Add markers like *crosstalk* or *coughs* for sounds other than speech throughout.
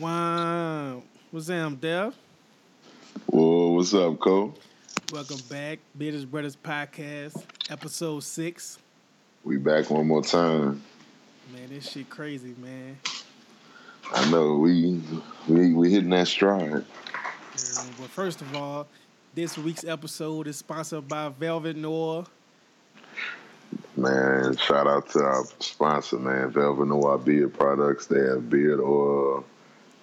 Wow. What's up, Dev? Whoa, what's up, Cole? Welcome back. Business Brothers Podcast, episode six. We back one more time. Man, this shit crazy, man. I know we we we hitting that stride. But first of all, this week's episode is sponsored by Velvet Noir. Man, shout out to our sponsor, man, Velvet Noir Beard Products. They have beard oil,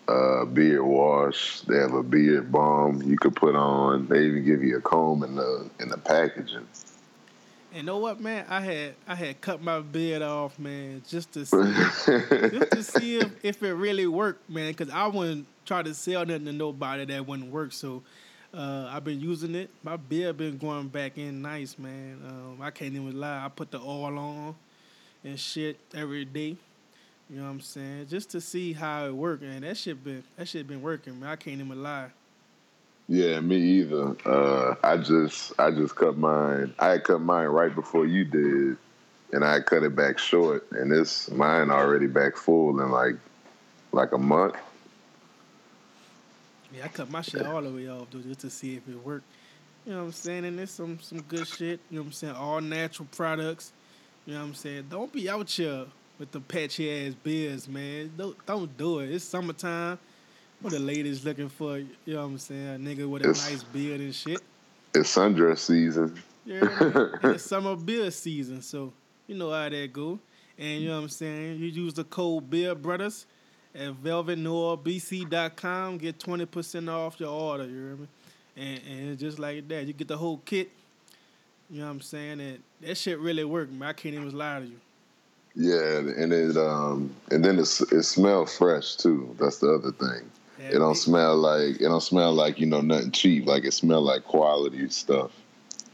uh, beard wash. They have a beard balm you could put on. They even give you a comb in the in the packaging. And know what, man? I had I had cut my beard off, man, just to *laughs* see, just to see if, if it really worked, man. Because I wouldn't try to sell nothing to nobody that wouldn't work. So uh, I've been using it. My beard been going back in nice, man. Um, I can't even lie. I put the oil on and shit every day. You know what I'm saying? Just to see how it worked, man. that shit been that shit been working, man. I can't even lie. Yeah, me either. Uh, I just I just cut mine. I cut mine right before you did, and I cut it back short. And this mine already back full in like like a month. Yeah, I cut my shit all the way off, dude, just to see if it worked. You know what I'm saying? And there's some some good shit. You know what I'm saying? All natural products. You know what I'm saying? Don't be out here with the patchy ass beards, man. Don't don't do it. It's summertime. What the ladies looking for? You know what I'm saying? A nigga with a It's- nice beard and shit. It's sundress season. Yeah. And it's summer *laughs* beer season, so you know how that go. And you know what I'm saying? You use the code Beer Brothers at velvetnoirbc.com, get 20% off your order, you hear me? And and just like that. You get the whole kit. You know what I'm saying? And that shit really worked, man. I can't even lie to you. Yeah, and it um and then it's, it smells fresh too. That's the other thing. That It don't smell like it don't smell like you know nothing cheap. Like it smell like quality stuff.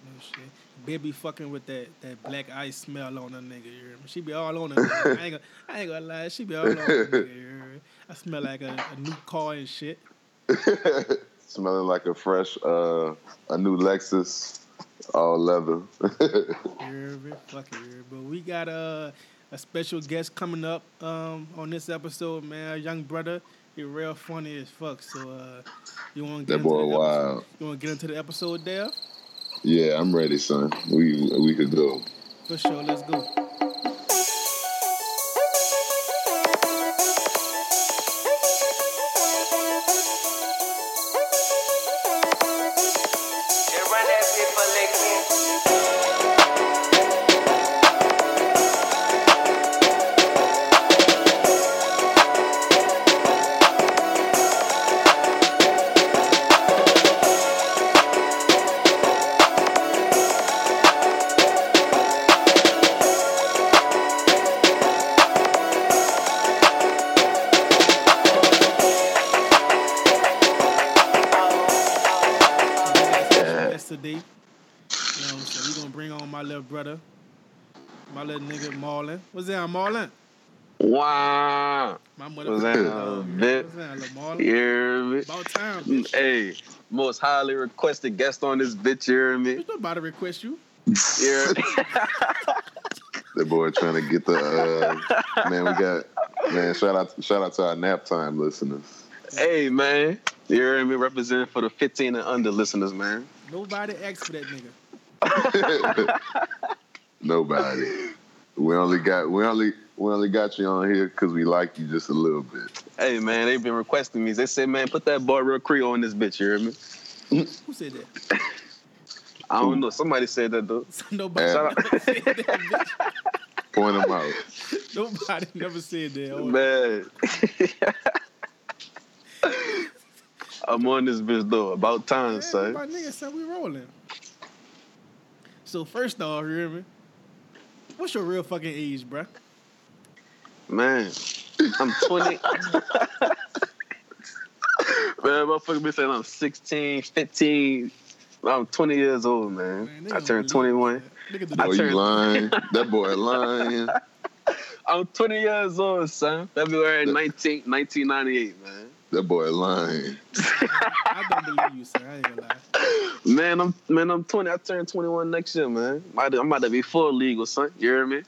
No shit. Baby fucking with that, that black ice smell on a nigga, you? She be all on it. I ain't gonna, I ain't gonna lie, she be all on a nigga, you hear me? I smell like a, a new car and shit. *laughs* Smelling like a fresh uh a new Lexus, all leather. *laughs* You hear me? Fuck it, you hear me? But we got a, a special guest coming up um, on this episode, man. A young brother. He real funny as fuck. So uh, you want to get that boy into wild. Episode? You want to get into the episode, there? Yeah, I'm ready, son. We we could go. For sure. Let's go. My mother. What's that, uh, Vic? What's that, little Marlon? You hear me? About time, bitch. Hey, most highly requested guest on this bitch, you hear me? Bitch, nobody request you. You *laughs* the boy trying to get the uh, man. We got man. Shout out shout out to our nap time listeners. hey, man. You hear me? Representing for the 15 and under listeners, man. Nobody asked for that nigga. *laughs* Nobody. We only got we only we only got you on here because we like you just a little bit. Hey, man, they've been requesting me. They said, man, put that boy real Creole on this bitch, you hear me? Who said that? *laughs* I don't know. Somebody said that, though. *laughs* Nobody Yeah. never said that, bitch. *laughs* Point them out. Nobody never said that. Man. I'm on this bitch, though. About time, man, son. My nigga said we rolling. So first off, you hear me? What's your real fucking age, bruh? Man, I'm 20. *laughs* man, motherfucker been saying I'm 16, 15. I'm 20 years old, man. Man, I turned 21. that. Nigga I Boy, that. you lying. That boy *laughs* lying. I'm 20 years old, son. February 19, 1998, man. That boy lying. *laughs* I don't believe you, sir. I ain't gonna lie. Man, I'm man, I'm 20. I turn 21 next year, man. I'm about to, I'm about to be full legal, son. You hear me?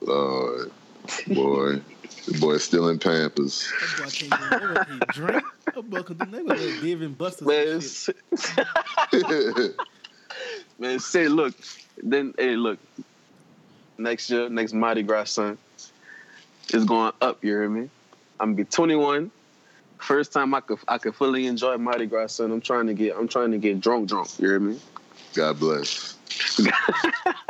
Lord, boy. The boy still in Pampers. That boy can't do never drink. That boy could do never let Dave and Buster Man, some shit. s- *laughs* man, say, look, then, hey, look, next year, next Mardi Gras, son, is going up. You hear me? I'm gonna be 21. First time I could I could fully enjoy Mardi Gras, son. I'm trying to get I'm trying to get drunk, drunk. You hear me? God bless. *laughs*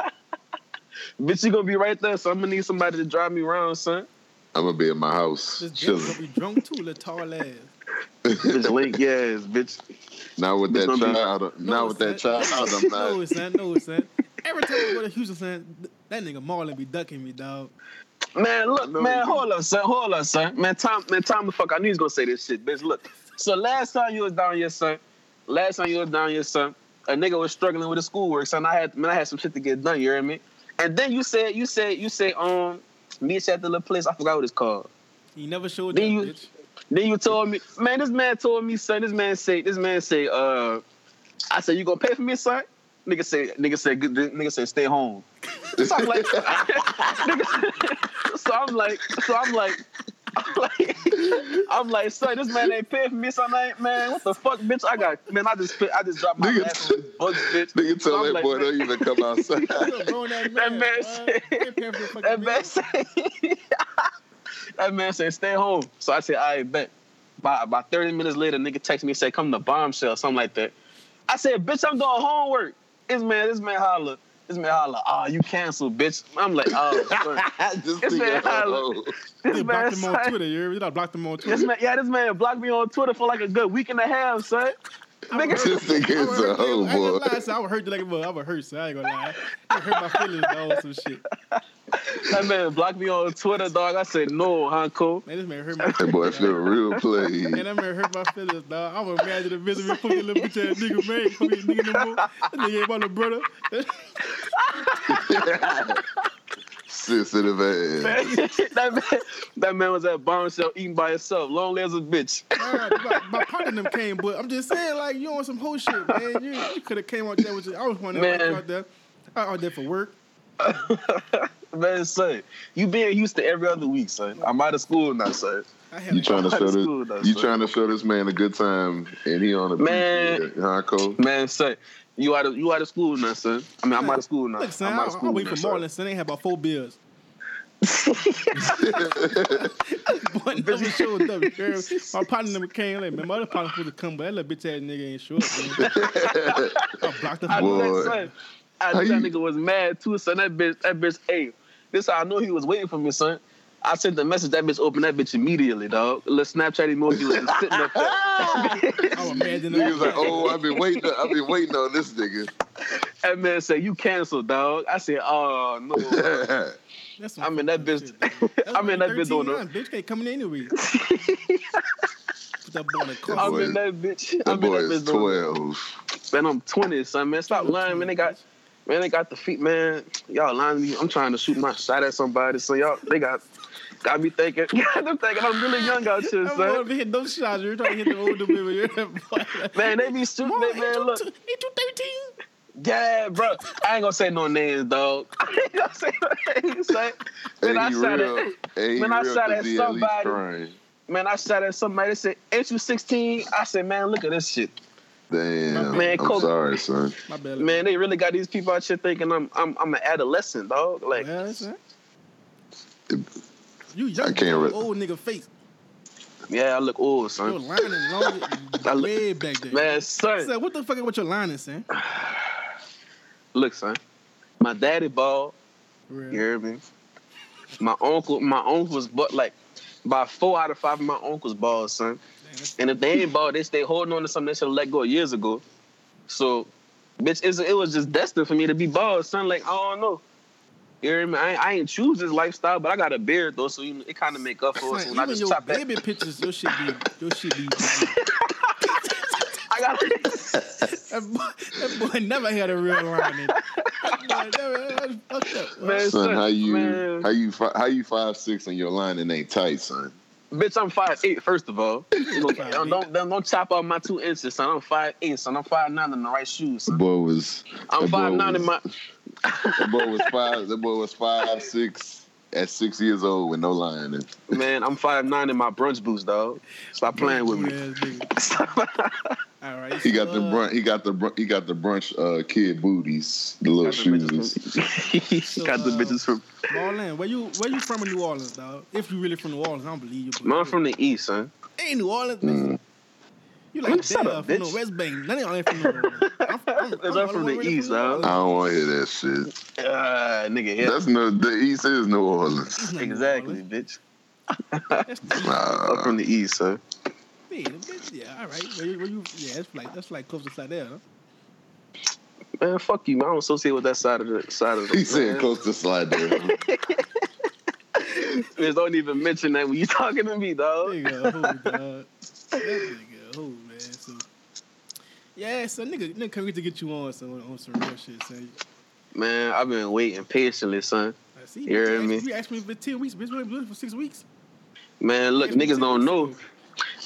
Bitch, you gonna be right there, so I'm gonna need somebody to drive me around, son. I'm gonna be at my house This Dave chilling. gonna be drunk too, little tall ass. *laughs* Bitch, link, yes, bitch. Not with It's that gonna be- child. Uh, no, Not with that son. child. I'm *laughs* No, not. son. No, son. Every time I go to Houston, son, that nigga Marlon be ducking me, dog. Man, look, No, man, you- hold up, son, hold up, son. Man, Tom, man, Tom the fuck, I knew he was gonna say this shit, bitch. Look, so last time you was down here, son, last time you was down here, son, a nigga was struggling with his schoolwork, son. I had, man, I had some shit to get done. You hear me? And then you said, you said, you said, um, meet at the little place. I forgot what it's called. He never showed up, Then you- bitch. Then you told me, man, this man told me, son, this man say, this man say, uh, I said, you gonna pay for me, son? Nigga say, nigga say, good, nigga say, stay home. So I'm like, *laughs* nigga, *laughs* so I'm like, so I'm like, I'm *laughs* like, I'm like, son, this man ain't paying for me, son, I man, what the fuck, bitch? I got, man, I just, I just dropped my Nigga, ass on these bugs, bitch. Nigga So tell I'm that like, boy man- don't even come *laughs* outside. You a grown ass That man. man said- You ain't paying for the fucking That meal. man said, *laughs* that man said, stay home. So I said, I bet. By about 30 minutes later, nigga text me and said, come to bombshell, something like that. I said, bitch, I'm doing homework. This man, this man holler, this man holler, oh, you canceled, bitch. I'm like, oh, *laughs* son. This This man nigga, holla. this You man, blocked him on Twitter, you heard me? Blocked him on this Twitter. man, yeah, this man blocked me on Twitter for like a good week and a half, son. Nigga, This nigga I is would a hurt- hoe, I ain't gonna boy. lie, son. I would hurt you like a mother. I would hurt, son. I ain't gonna lie. I hurt my feelings, dog, some shit. That man blocked me on Twitter, dog. I said, no, Hanko. Man, this man hurt my feelings. That boy feel real play. Man, play. that man hurt my feelings, dog. I was mad at the misery fucking little bitch ass nigga, man. Fucking nigga no more. That nigga ain't my little brother. Sensitive ass. that man, that man was at bombshell eating by himself, lonely as a bitch. Alright, my, my partner them came, but I'm just saying, like, you on some whole shit, man. You, you could have came out there with you. I was one Man. that out there. I was out there for work. *laughs* Man, son, you be in Houston every other week, son. I'm out of school now, son. You trying to High show this? though, You son. trying to show this man a good time, and he on a Man. huh, Cole? Man, son, you out of you out of school now, son. I mean, I'm out of school now. Look, son, I'm out I, of I school wait now, for son. Marlon, son. They have about four beers. *laughs* *laughs* Boy, never showed up. girl. My partner never came. Like, man, my other partner supposed to come, but that little bitch ass nigga ain't show up. Man. I blocked the I phone. Knew Boy. that. I knew that you- nigga was mad too, son. That bitch, that bitch, hey, this how I knew he was waiting for me, son. I sent the message, that bitch opened that bitch immediately, dog. A little Snapchat emoji was just sitting up there. *laughs* I was mad than Nigga was like, "Oh, I've been waiting. I've been waiting on this nigga." That man said, you canceled, dog. I said, oh, no. *laughs* That's some I mean, that fucked up bitch, shit. *laughs* That's I mean, why that you bitch doing 13 the, young. Bitch can't come in anyway. Put that boy in the car. I'm boy- in that bitch. I'm That in boy that is bitch doing- twelve. Man, I'm 20, son, man. Stop lying, man. They got, man, they got the feet, man. Y'all lying to me. I'm trying to shoot my shot at somebody, so y'all, they got, got me thinking, *laughs* got them thinking I'm really young out here, I'm going son. to hit those shots. You're trying to hit the older baby. You're. *laughs* Man, they be shooting, Boy, they, man, you look. t- Ain't you 13? Yeah, bro. I ain't gonna say no names, dog. *laughs* I ain't gonna say no names, son. Hey, Man, I he shot real. at, Hey, man, I real shot 'cause at he at least somebody. man, I shot at somebody. They said, ain't you 16? I said, man, look at this shit. Damn. Man, I'm Coke- sorry, son. My bad. Man, they really got these people out here thinking I'm I'm I'm an adolescent, dog. Like, Yeah, that's it. You young, I can't re- old nigga face. yeah, I look old, son. Your son. lining long, *laughs* I look- way back there. Man, son. Son, what the fuck is with your lining, son? *sighs* Look, son. My daddy bald. Real. You hear me? My uncle, my uncle was but like by four out of five of my uncles bald, son. Damn, that's- And if they ain't bald, they stay holding on to something they should have let go years ago. So, bitch, it's, it was just destined for me to be bald, son. Like I don't know. You hear me? I, ain't- I ain't choose this lifestyle, but I got a beard though, so you know, it kind of make up for it. So Son, when I even just your chop that, baby pictures, your shit be, your shit be. *laughs* I got. That boy, that boy never had a real lining. That boy never, fucked up. Man, Son, how you man. how you how you five six and your lining ain't tight, son? Bitch, I'm five eight. First of all, *laughs* don't, don't, don't don't chop off my two inches, son. I'm five eight, son. I'm five nine in the right shoes. The boy was I'm five nine in my. *laughs* the boy was five. The boy was five six at six years old with no lining. Man, I'm five nine in my brunch boots, dog. Stop playing with me. *laughs* Booty ass nigga. All right. He got the so, uh, brunch. He got the brunch. He got the brunch uh, kid booties, the little Got the bitches shoes. from- *laughs* Got the uh, bitches from. Marlon, where you where you from in New Orleans, dog? If you really from New Orleans, I don't believe you. but- Man, I'm from the east, son. Ain't New Orleans. Mm. You Man, like shut Dale up, from bitch. the West Bank. None of y'all ain't from New Orleans. I'm, *laughs* I'm, I'm all from the way East, New dog. I don't want to hear that shit. Uh, nigga, yeah. That's no. The East is New Orleans. It's not New Exactly, Orleans. bitch. That's the East. I'm Uh, from the east, sir. Yeah, the bitch, yeah, all right. Where you, where you, yeah, that's like that's like close to Slidell, huh? Man, fuck you, man. I don't associate with that side of the side of the. he said man. close to slide there. Man, don't even mention that when you talking to me, dog. Nigga, a hoe, dog. That nigga, a hoe, man. So, yeah, so nigga, nigga, can't wait to get you on some on some real shit, son. Man, I've been waiting patiently, son. I see. You hear asked- me? You asked me for ten weeks, bitch. We been doing it for six weeks. Man, look, Asked niggas don't know. weeks.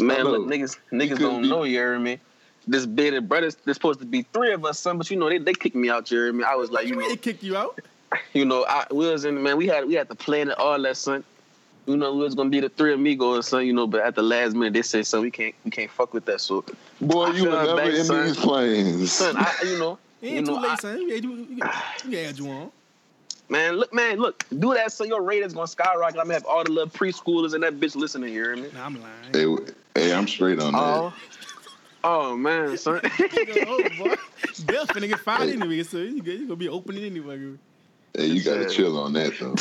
Man, I look, niggas, niggas don't be- know. You hear me? This big and brothers, there's supposed to be three of us, son, but you know they they kicked me out. You hear me? I was like, you know, They kicked you out. *laughs* you know, I we was in man, we had we had to plan it all that son. You know, we was gonna be the three amigos, son. You know, but at the last minute they said, son, we can't we can't fuck with that. So, Boy, I you were feel never bad, in son. these planes. son, I you know, *laughs* It you ain't know, too late, I- son. You, you, you, you, you can add you on. Man, look, man, look, do that so your ratings gonna skyrocket. I'm gonna have all the little preschoolers and that bitch listening. You hear me? Nah, I'm lying. Hey, hey, I'm straight on that. Oh, oh man, son. Nigga, oh, boy. *laughs* Bill finna get fired anyway, so you you gonna be opening anyway. Hey, you gotta Yeah. chill on that though.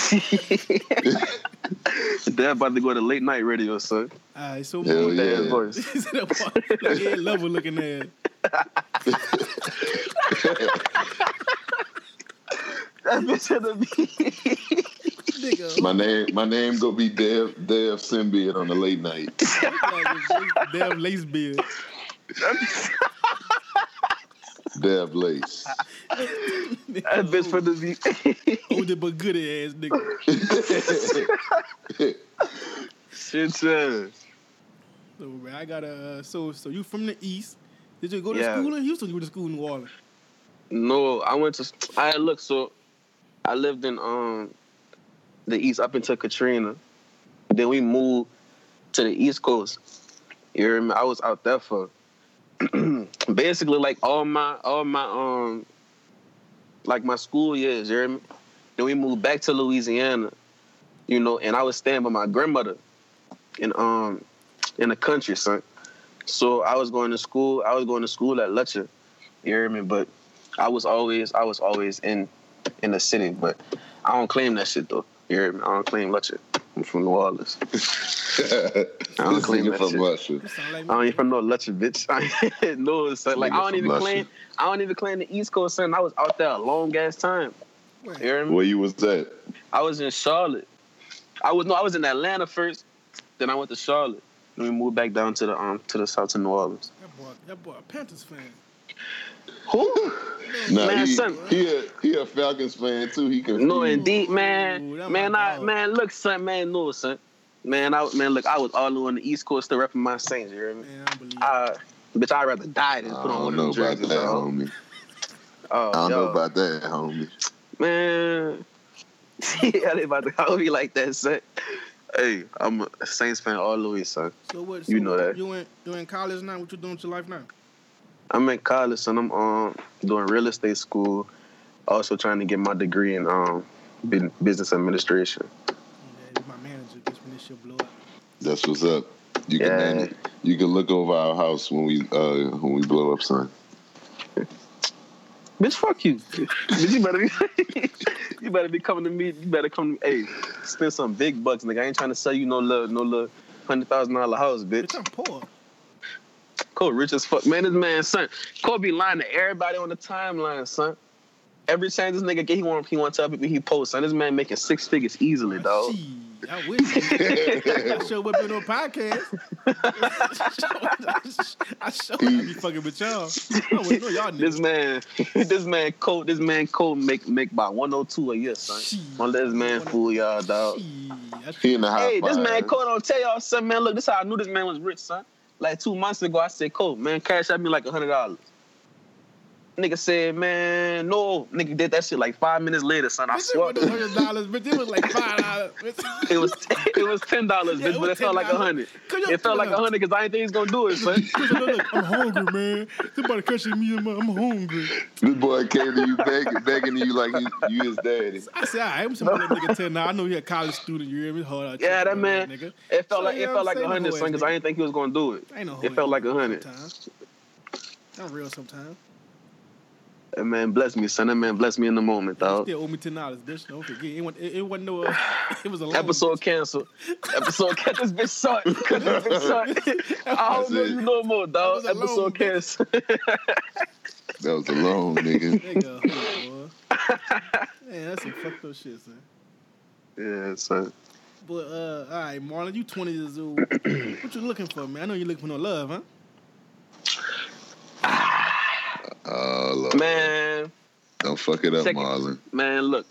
*laughs* They're about to go to late night radio, son. All right, so Hell moving yeah. Bad voice. *laughs* like Ed level looking at. That bitch had to be. My name, my name gonna be Dev Dev Simbeard on the late night. *laughs* like, damn lace beard. Dev Lace. That bitch for the be. *laughs* older but good ass nigga. *laughs* Shit, yeah. So man, I got a uh, so so you from the east? Did you go to Yeah. school in Houston? or You went to school in New Orleans? No, I went to. I look so. I lived in um the east up until Katrina. Then we moved to the east coast. You hear me? I was out there for *clears throat* basically like all my all my um like my school years. You hear me? Then we moved back to Louisiana. You know, and I was staying with my grandmother in um in the country, son. So I was going to school. I was going to school at Lutcher. You hear me? But I was always I was always in in the city, but I don't claim that shit though. You hear me? I don't claim Lutcher. I'm from New Orleans. *laughs* I don't claim nigga that from shit. Russia. You sound like I don't even from no Lutcher, bitch. *laughs* I no, it's like, like I don't even from claim I don't even claim the East Coast, son. I was out there a long ass time. You hear me? Where you was at? I was in Charlotte. I was no, I was in Atlanta first. Then I went to Charlotte. Then we moved back down to the um to the south to New Orleans. that boy, that boy, a Panthers fan. Who? Nah, Man, he, son. he a he a Falcons fan too. He can No, indeed, man. that Man, I dog. man, look, son, man, no, son. Man, I man, look, I was all on the East Coast still repping my Saints. You hear me? Man, I don't believe. it. Uh, bitch, I'd rather die than put on don't one know of them about jerseys. that, homie. *laughs* Oh, I don't know about that, homie. man. *laughs* yeah, they about to call me like that, son. Hey, I'm a Saints fan all the way, son. so what? So you know that. You in you in college now? What you doing with your life now? I'm in college, and I'm um doing real estate school. Also trying to get my degree in um business administration. Yeah, my manager. Just when this shit blow up. That's what's up. You can Yeah. manage, you can look over our house when we uh when we blow up, son. Bitch, fuck you. *laughs* Bitch, you better be *laughs* you better be coming to me. You better come to me. Hey, spend some big bucks, nigga. I ain't trying to sell you no little no little hundred thousand dollar house, bitch. Bitch, I'm poor. Cole rich as fuck. Man, this man, son. Cole be lying to everybody on the timeline, son. Every chance this nigga get, he want he want to tell people he posts, son. This man making six figures easily, dog. Shit, I wish. I sure would been on podcast. *laughs* I sure would be fucking with y'all. I know y'all This man, this man Cole, this man Cole make make about 102 a year, son. Shit. Don't let this man fool y'all, dog. Shit, He in the high Hey, this man fives. Cole don't tell y'all something, man. Look, this how I knew this man was rich, son. Like two months ago, I said, Cole, man, cash at me like a hundred dollars. Nigga said, man, no. Nigga did that shit like five minutes later, son. I Bitch, it swear. wasn't hundred dollars, but it was like five dollars. *laughs* It was it was ten dollars, Yeah, bitch, was but it felt like a hundred. It felt like a hundred because I didn't think he's gonna do it, son. look, look, I'm hungry, man. Somebody catching me. I'm, I'm hungry. This boy came to you begging, begging you like you, you his daddy. I said, I am some other nigga ten. Now I know you're a college student. You hear me? Hold on. Yeah, that man. Nigga. It felt So, like yeah, it I'm felt like a hundred, no son, because I nigga. didn't think he was gonna do it. Ain't no. It felt like a hundred. Sometimes. I'm real sometimes. That man bless me, son. That man bless me in the moment, You dog. still owe me ten dollars, bitch. Don't forget. It, wasn't- it, it wasn't no. Uh, it was a loan, Episode canceled. Episode cut this bitch short. Cut this bitch short. *laughs* I don't know you no more, dog. That Episode loan, canceled. That was a long *laughs* nigga. Nigga, hold on, boy. Man, that's some fucked up shit, son. yeah, son. But uh, all right, Marlon, you 20 years old. *clears throat* what you looking for, man? I know you looking for no love, huh? Oh Lord. Man, Don't fuck it up, Second. Marlon. man, look.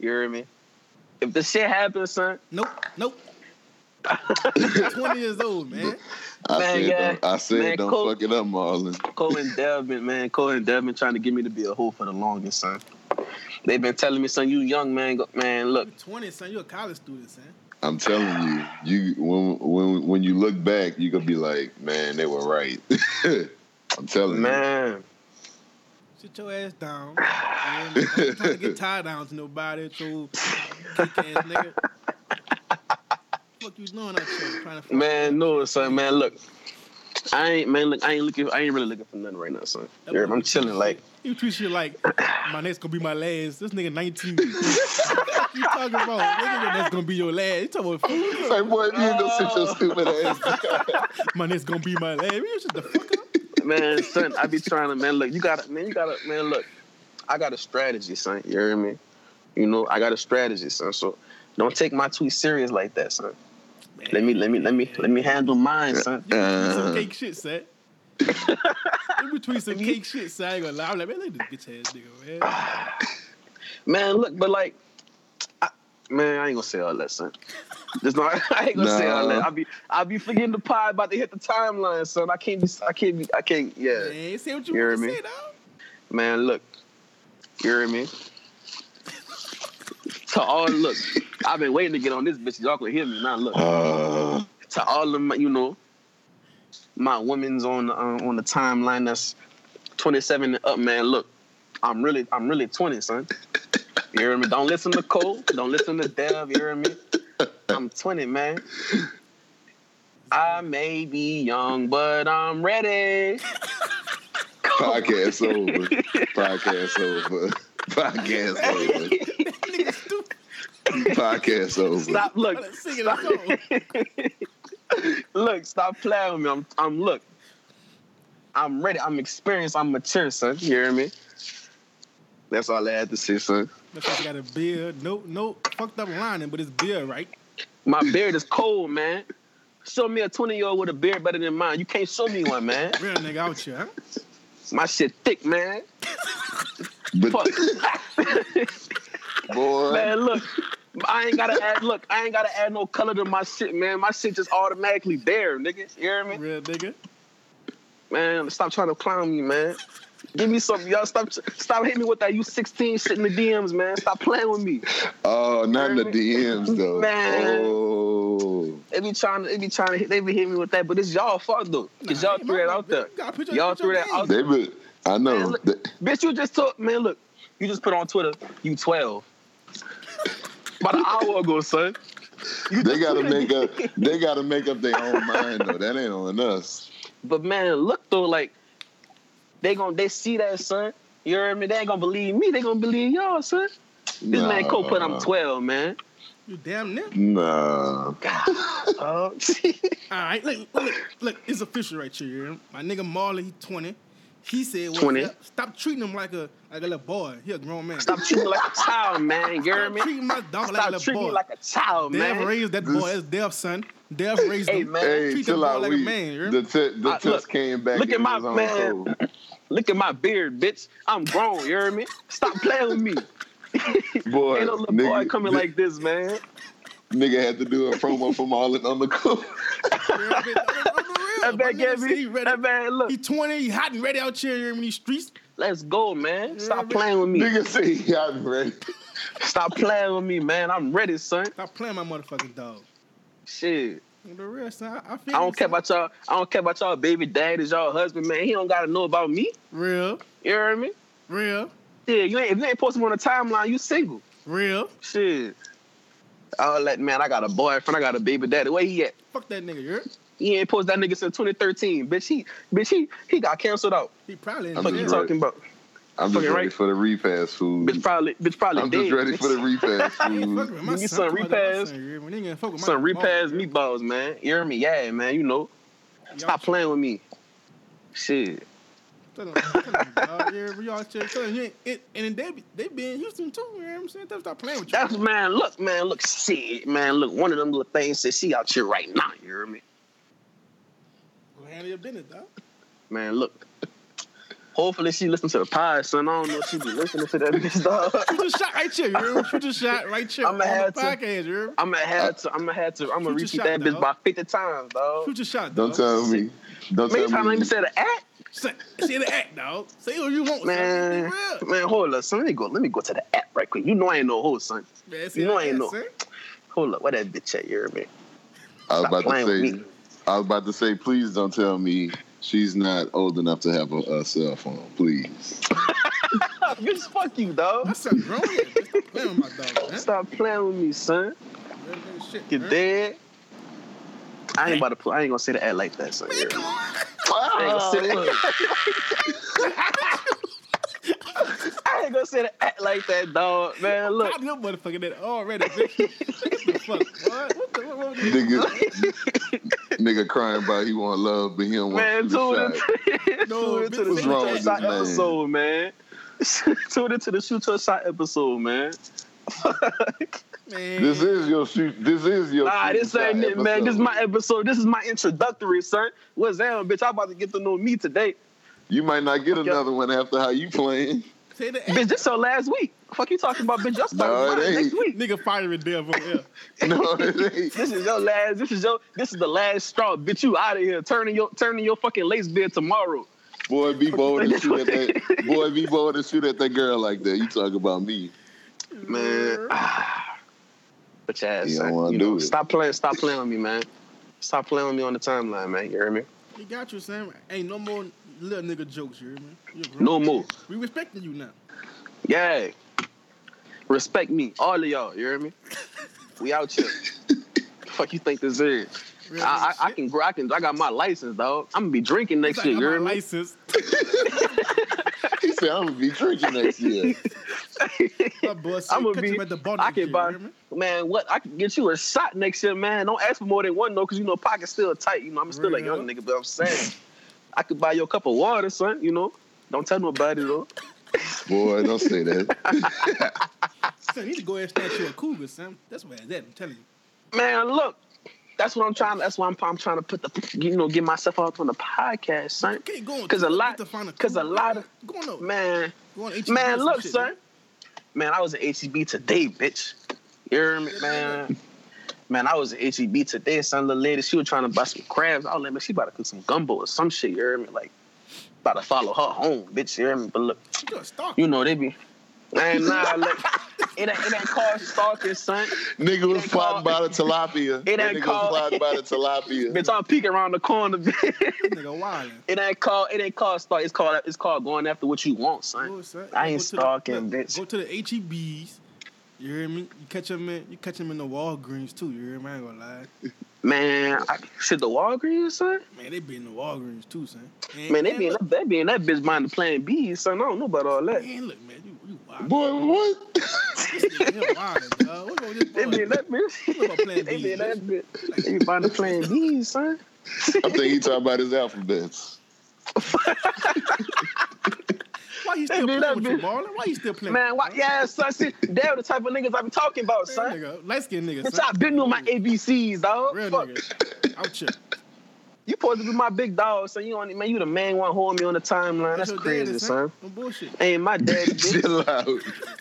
You hear me? If the shit happens, son, Nope, nope. *laughs* 20 years old, man. I Man, said, yeah. don't, I said, Man, don't Cole- fuck it up, Marlon. Cole and *laughs* Dev been, man, Cole and Dev been trying to get me to be a hoe for the longest, son. They've been telling me, son, you young man, go, man, look, You 20, son. You a college student, son. I'm telling you, you when when when you look back, you gonna be like, man, they were right. *laughs* I'm telling you. man, Sit your ass down. Man, don't try to get *laughs* tied down to nobody. So, kick ass nigga. Fuck you doing out here trying to man, no, son, man, look. I ain't, man, look, I ain't looking, I ain't really looking for nothing right now, son. Me? I'm chilling, like, You treat shit like my next gonna be my last. This nigga 19. what you talking about? Nigga, that's gonna be your last. You talking about food? Like, boy, you ain't gonna sit your stupid ass. *laughs* My next gonna be my last. You shut the fuck up. Man, son, I be trying to, man, look, you gotta, man, you gotta, man, look, I got a strategy, son. You hear me? You know, I got a strategy, son. So don't take my tweet serious like that, son. Let me, let me, let me, let me handle mine, son. You between some Uh. cake shit, son. In between some *laughs* cake shit, son. I ain't gonna lie. I'm like, man, look at this bitch ass nigga, man. *sighs* Man, look, but like, I, man, I ain't gonna say all that, son. Just not, *laughs* I ain't gonna say all Nah. that. I be, I be forgetting the pie about to hit the timeline, son. I can't be, I can't be, I can't, yeah. Man, say what you You hear want to me? say, dog. Man, look, you hear me? To all look, I've been waiting to get on this bitch. Y'all can hear me now. Look, Uh, to all of my, you know, my women's on the, uh, on the timeline that's 27 and up, man. Look, I'm really, I'm really 20, son. You hear me? Don't listen to Cole. Don't listen to Dev. You hear me? I'm 20, man. I may be young, but I'm ready. podcast over. Podcast over. Podcast *laughs* over. Podcast over. Stop. Look. Like singing *laughs* look, stop playing with me. I'm, I'm look. I'm ready. I'm experienced. I'm mature, son. You hear me? That's all I had to say, son. That's why you got a beard. No, no fucked up lining, but it's beard, right? My beard is cold, man. Show me a 20 year old with a beard better than mine. You can't show me one, man. *laughs* Real nigga out here, huh? My shit thick, man. *laughs* But *laughs* boy, man, look. I ain't gotta add. Look, I ain't gotta add no color to my shit, man. My shit just automatically there, nigga. You hear me? Real nigga. Man, stop trying to clown me, man. Give me some, y'all. Stop, stop hitting me with that. You 16 shit in the DMs, man. Stop playing with me. oh, not in the DMs though. Man. Oh, They be trying to, they be trying to, hit, they be hitting me with that, but it's y'all fault though, cause Nah, y'all ain't threw my that out there. man. Your, y'all threw that game. out they be. I know. Man, look. They- Bitch, you just took man. Look, you just put on Twitter, you 12. About an hour ago, son. You They gotta make up. *laughs* They gotta make up their own mind though. That ain't on us. But man, look though, like they gon' they see that, son. You heard me? They ain't gonna believe me. They gonna believe y'all, son. This man Cole put I'm 12, man. You damn near. Nah. *laughs* Oh, *laughs* All right, look, look, look, it's official right here. you hear me? My nigga Marley, he 20. He said, well, 20. Stop, stop treating him like a like a little boy. He a grown man. Stop treating me like a child, man. You hear Stop me? treating my dog like a Stop little treating boy. me like a child, man. Dev man. raised that boy. as Dev's son. Dev raised Hey, him. man. Hey, Treat that chill boy out. like a we, man, you hear the te- the I- test look, came back. look at my- it man. Code. Look at my beard, bitch. I'm grown. You hear me? Stop playing with me. *laughs* Boy, Ain't no little nigga, boy coming ni- like this, man. Nigga had to do a promo for Marlon on the court. *laughs* That That man gave me. He, ready. That man, look. he 20, he hot and ready out here in these streets. Let's go, man. Stop man. playing with me. Nigga say he I'm ready. Stop playing with me, man. I'm ready, son. Stop playing my motherfucking dog. Shit. The real son. I, I feel I don't care about y'all. I don't care about y'all baby daddies, y'all husband, man. He don't gotta know about me. real, You hear me? real, Yeah, you ain't if you ain't posting on the timeline, you single. real. Shit. All that man, I got a boyfriend, I got a baby daddy. Where he at? Fuck that nigga. You? He ain't post that nigga since 2013. Bitch, he bitch he he got canceled out. He probably in I'm What you talking about? I'm just ready right. for the repass food. Bitch probably bitch probably I'm dead. just ready for the repass He *laughs* ain't food. fucking with my Give me some Come repass. son, you hear me? Nigga ain't fuck with my Some mom, repass you hear me? meatballs, man. You hear me? Yeah, man. You know. Y'all Stop playing with me. Shit. Tell him, tell him, dog. You hear? Y'all check. Tell him, you ain't, it, and then they be, they be in Houston too. You know what I'm saying? Tell stop playing with you. That's man. Look, man. Look, shit, man. Look, one of them little things says she out here right now. You hear me? Go handle your business, dog. Man, look. Hopefully she listens to the pod, son. I don't know if she be listening to that bitch, dog. *laughs* Shoot your shot right here. You hear me? Shoot your shot right here I'ma on the have to- podcast. You? I'm gonna have to. I'm gonna have to. I'm gonna Shoot repeat shot, that bitch dog. about 50 times, dog. Shoot your shot, Don't tell me. Don't Man, you tell trying to me. even say the act? Say, say the act, dog. Say what you want. Man, Be real. man, hold up, son. Let me go. Let me go to the app right quick. You know I ain't no hoe, son. Man, You know I ain't act, know. son. Hold up, what that bitch at? You hear me? I was Stop about to say. me. I was about to say, please don't tell me she's not old enough to have a, a cell phone. Please. *laughs* bitch, fuck you, dog. That's a grown man. Stop playing with my dog, man. Stop playing with me, son. Real nigga shit, You man. dead? I ain't about to put. I ain't gonna say the act like that, son. You hear me? Ah, I ain't gonna say that. *laughs* I ain't gonna the act like that, dog. Man, look. Pop your motherfucking that already, bitch. *laughs* what the fuck, boy? What the what, what, nigga, nigga crying about he want love, but he don't want Man, to tune the into, *laughs* No, tune into the what's Shoot wrong Your with Shot this man? episode, man. *laughs* tune into the Shoot Your Shot episode, man. man. This is your shoot. This is your. Nah, shoot this ain't shot it, man. This is my episode. This is my introductory, son. What's that, bitch? I'm about to get to know me today. You might not get Fuck y'all. another one after how you playing. Say the. Bitch, this is your last week. Fuck you talking about, bitch? Y'all *laughs* No, starting it next week. Nigga firing devil. *laughs* Yeah. No, it ain't. This is your last. This is your. This is the last straw, bitch. You out of here. Turning your turning your fucking lace beard tomorrow. Boy, be bold and shoot at that. Boy, be bold and shoot at that girl like that. You talk about me. man. Ah. But your ass, You don't wanna do know, it. stop playing. Stop playing with me, man. Stop playing with me on the timeline, man. You hear me? He got you, Sam. Ain't no more little nigga jokes, you hear me? You a grown No more. We respecting you now. Yeah. Respect me, all of y'all. You hear me? We out here. *laughs* Fuck you think this is? Real I, I, I can grow. I can. I got my license, dog. I'm gonna be drinking next like, year. You I'm hear me? license. *laughs* He said, "I'm gonna be drinking next year." *laughs* Boy I'ma be- at the bar I can year, buy. Man, what? I can get you a shot next year, man. Don't ask for more than one though, cause you know pocket's still tight. You know, I'm still a young nigga, but I'm saying I could buy you a cup of water, son. You know, don't tell nobody though. Boy, don't say that. Son, you need to go ahead and snatch you a cougar, son. That's where it's at, I'm telling you. Man, look. That's what I'm trying. To, that's why I'm, I'm trying to put the, you know, get myself out on the podcast, son. You can't go on 'Cause a lot- to find 'cause a lot of- Go on. Man, Go on man, look, shit, son. Man, I was at HEB today, bitch. You hear me, man? Man, I was at HEB today. Some little lady, she was trying to buy some crabs. I was like, man, she about to cook some gumbo or some shit. You hear me? Like, about to follow her home, bitch. You hear me? But look, you know they be. Man, *laughs* nah, look, it ain't, it ain't called stalking, son. Nigga was ain't plotting called- by the tilapia. *laughs* It ain't nigga called- was plotting by the tilapia. *laughs* Bitch, I'm peeking around the corner, bitch. Nigga wildin'. It ain't called. It ain't called stalk. It's called. It's called going after what you want, son. Go, son. I ain't Go to the- stalking, look, bitch. Go to the HEBs. You hear me? You catch him in. You catch him in the Walgreens too. You hear me? I ain't gonna lie. Man, I, shit, the Walgreens, son. Man, they be in the Walgreens too, son. And, Man, they and be in that, they be in that bitch mind the Plan Bs, son. I don't know about all that. Man, look, man, you, you wild. Boy, what? This nigga here wildin', dog. What's wrong with this They boy? be in that bitch. about playing they be bees, in that bitch. They be buying the playing bees, son. I think he talking about his alphabets. *laughs* Why you still be playing that with you. Marlon? Why you still playing? Man, why? Yeah, son. See, they're the type of niggas I be talking about, son. nigga? Light skinned nigga, Bitch, son. I been doing my ABCs, dog. Real Fuck. nigga. Out here. You supposed to be my big dog, so you only man, you the main one holding me on the timeline. That's your crazy, daddy, son. No bullshit. Ain't my daddy, *laughs* bitch. Chill out.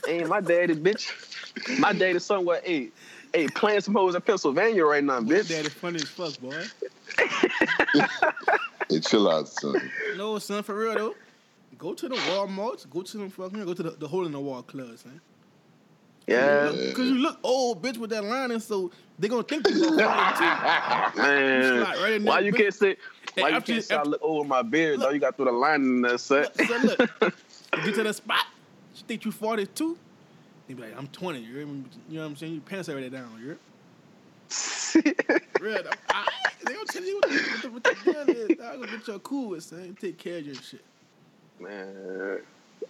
Ain't my daddy, bitch. My daddy somewhere, hey, hey, playing some hoes in Pennsylvania right now, Your bitch. daddy funny as fuck, boy. Hey, chill out, son. No, son, for real though. Go to the Walmarts. Go to them fucking. Go to the, the hole in the wall clubs, man. Yeah, Because you look old, bitch, with that lining, so they're gonna think you gonna fight *laughs* man. slide right Why you bitch. can't say? Hey, Why you after- can't say I after- look over my beard? Though you got through the line in that set. too. So look, you *laughs* get to the spot. She think you 42. They be like, I'm 20. You, hear me? you know what I'm saying? Your pants already down. You hear? *laughs* Real. I, I, they gonna tell you what the, what the, what the deal is. I'm gonna get your cool with, son. Take care of your shit. man,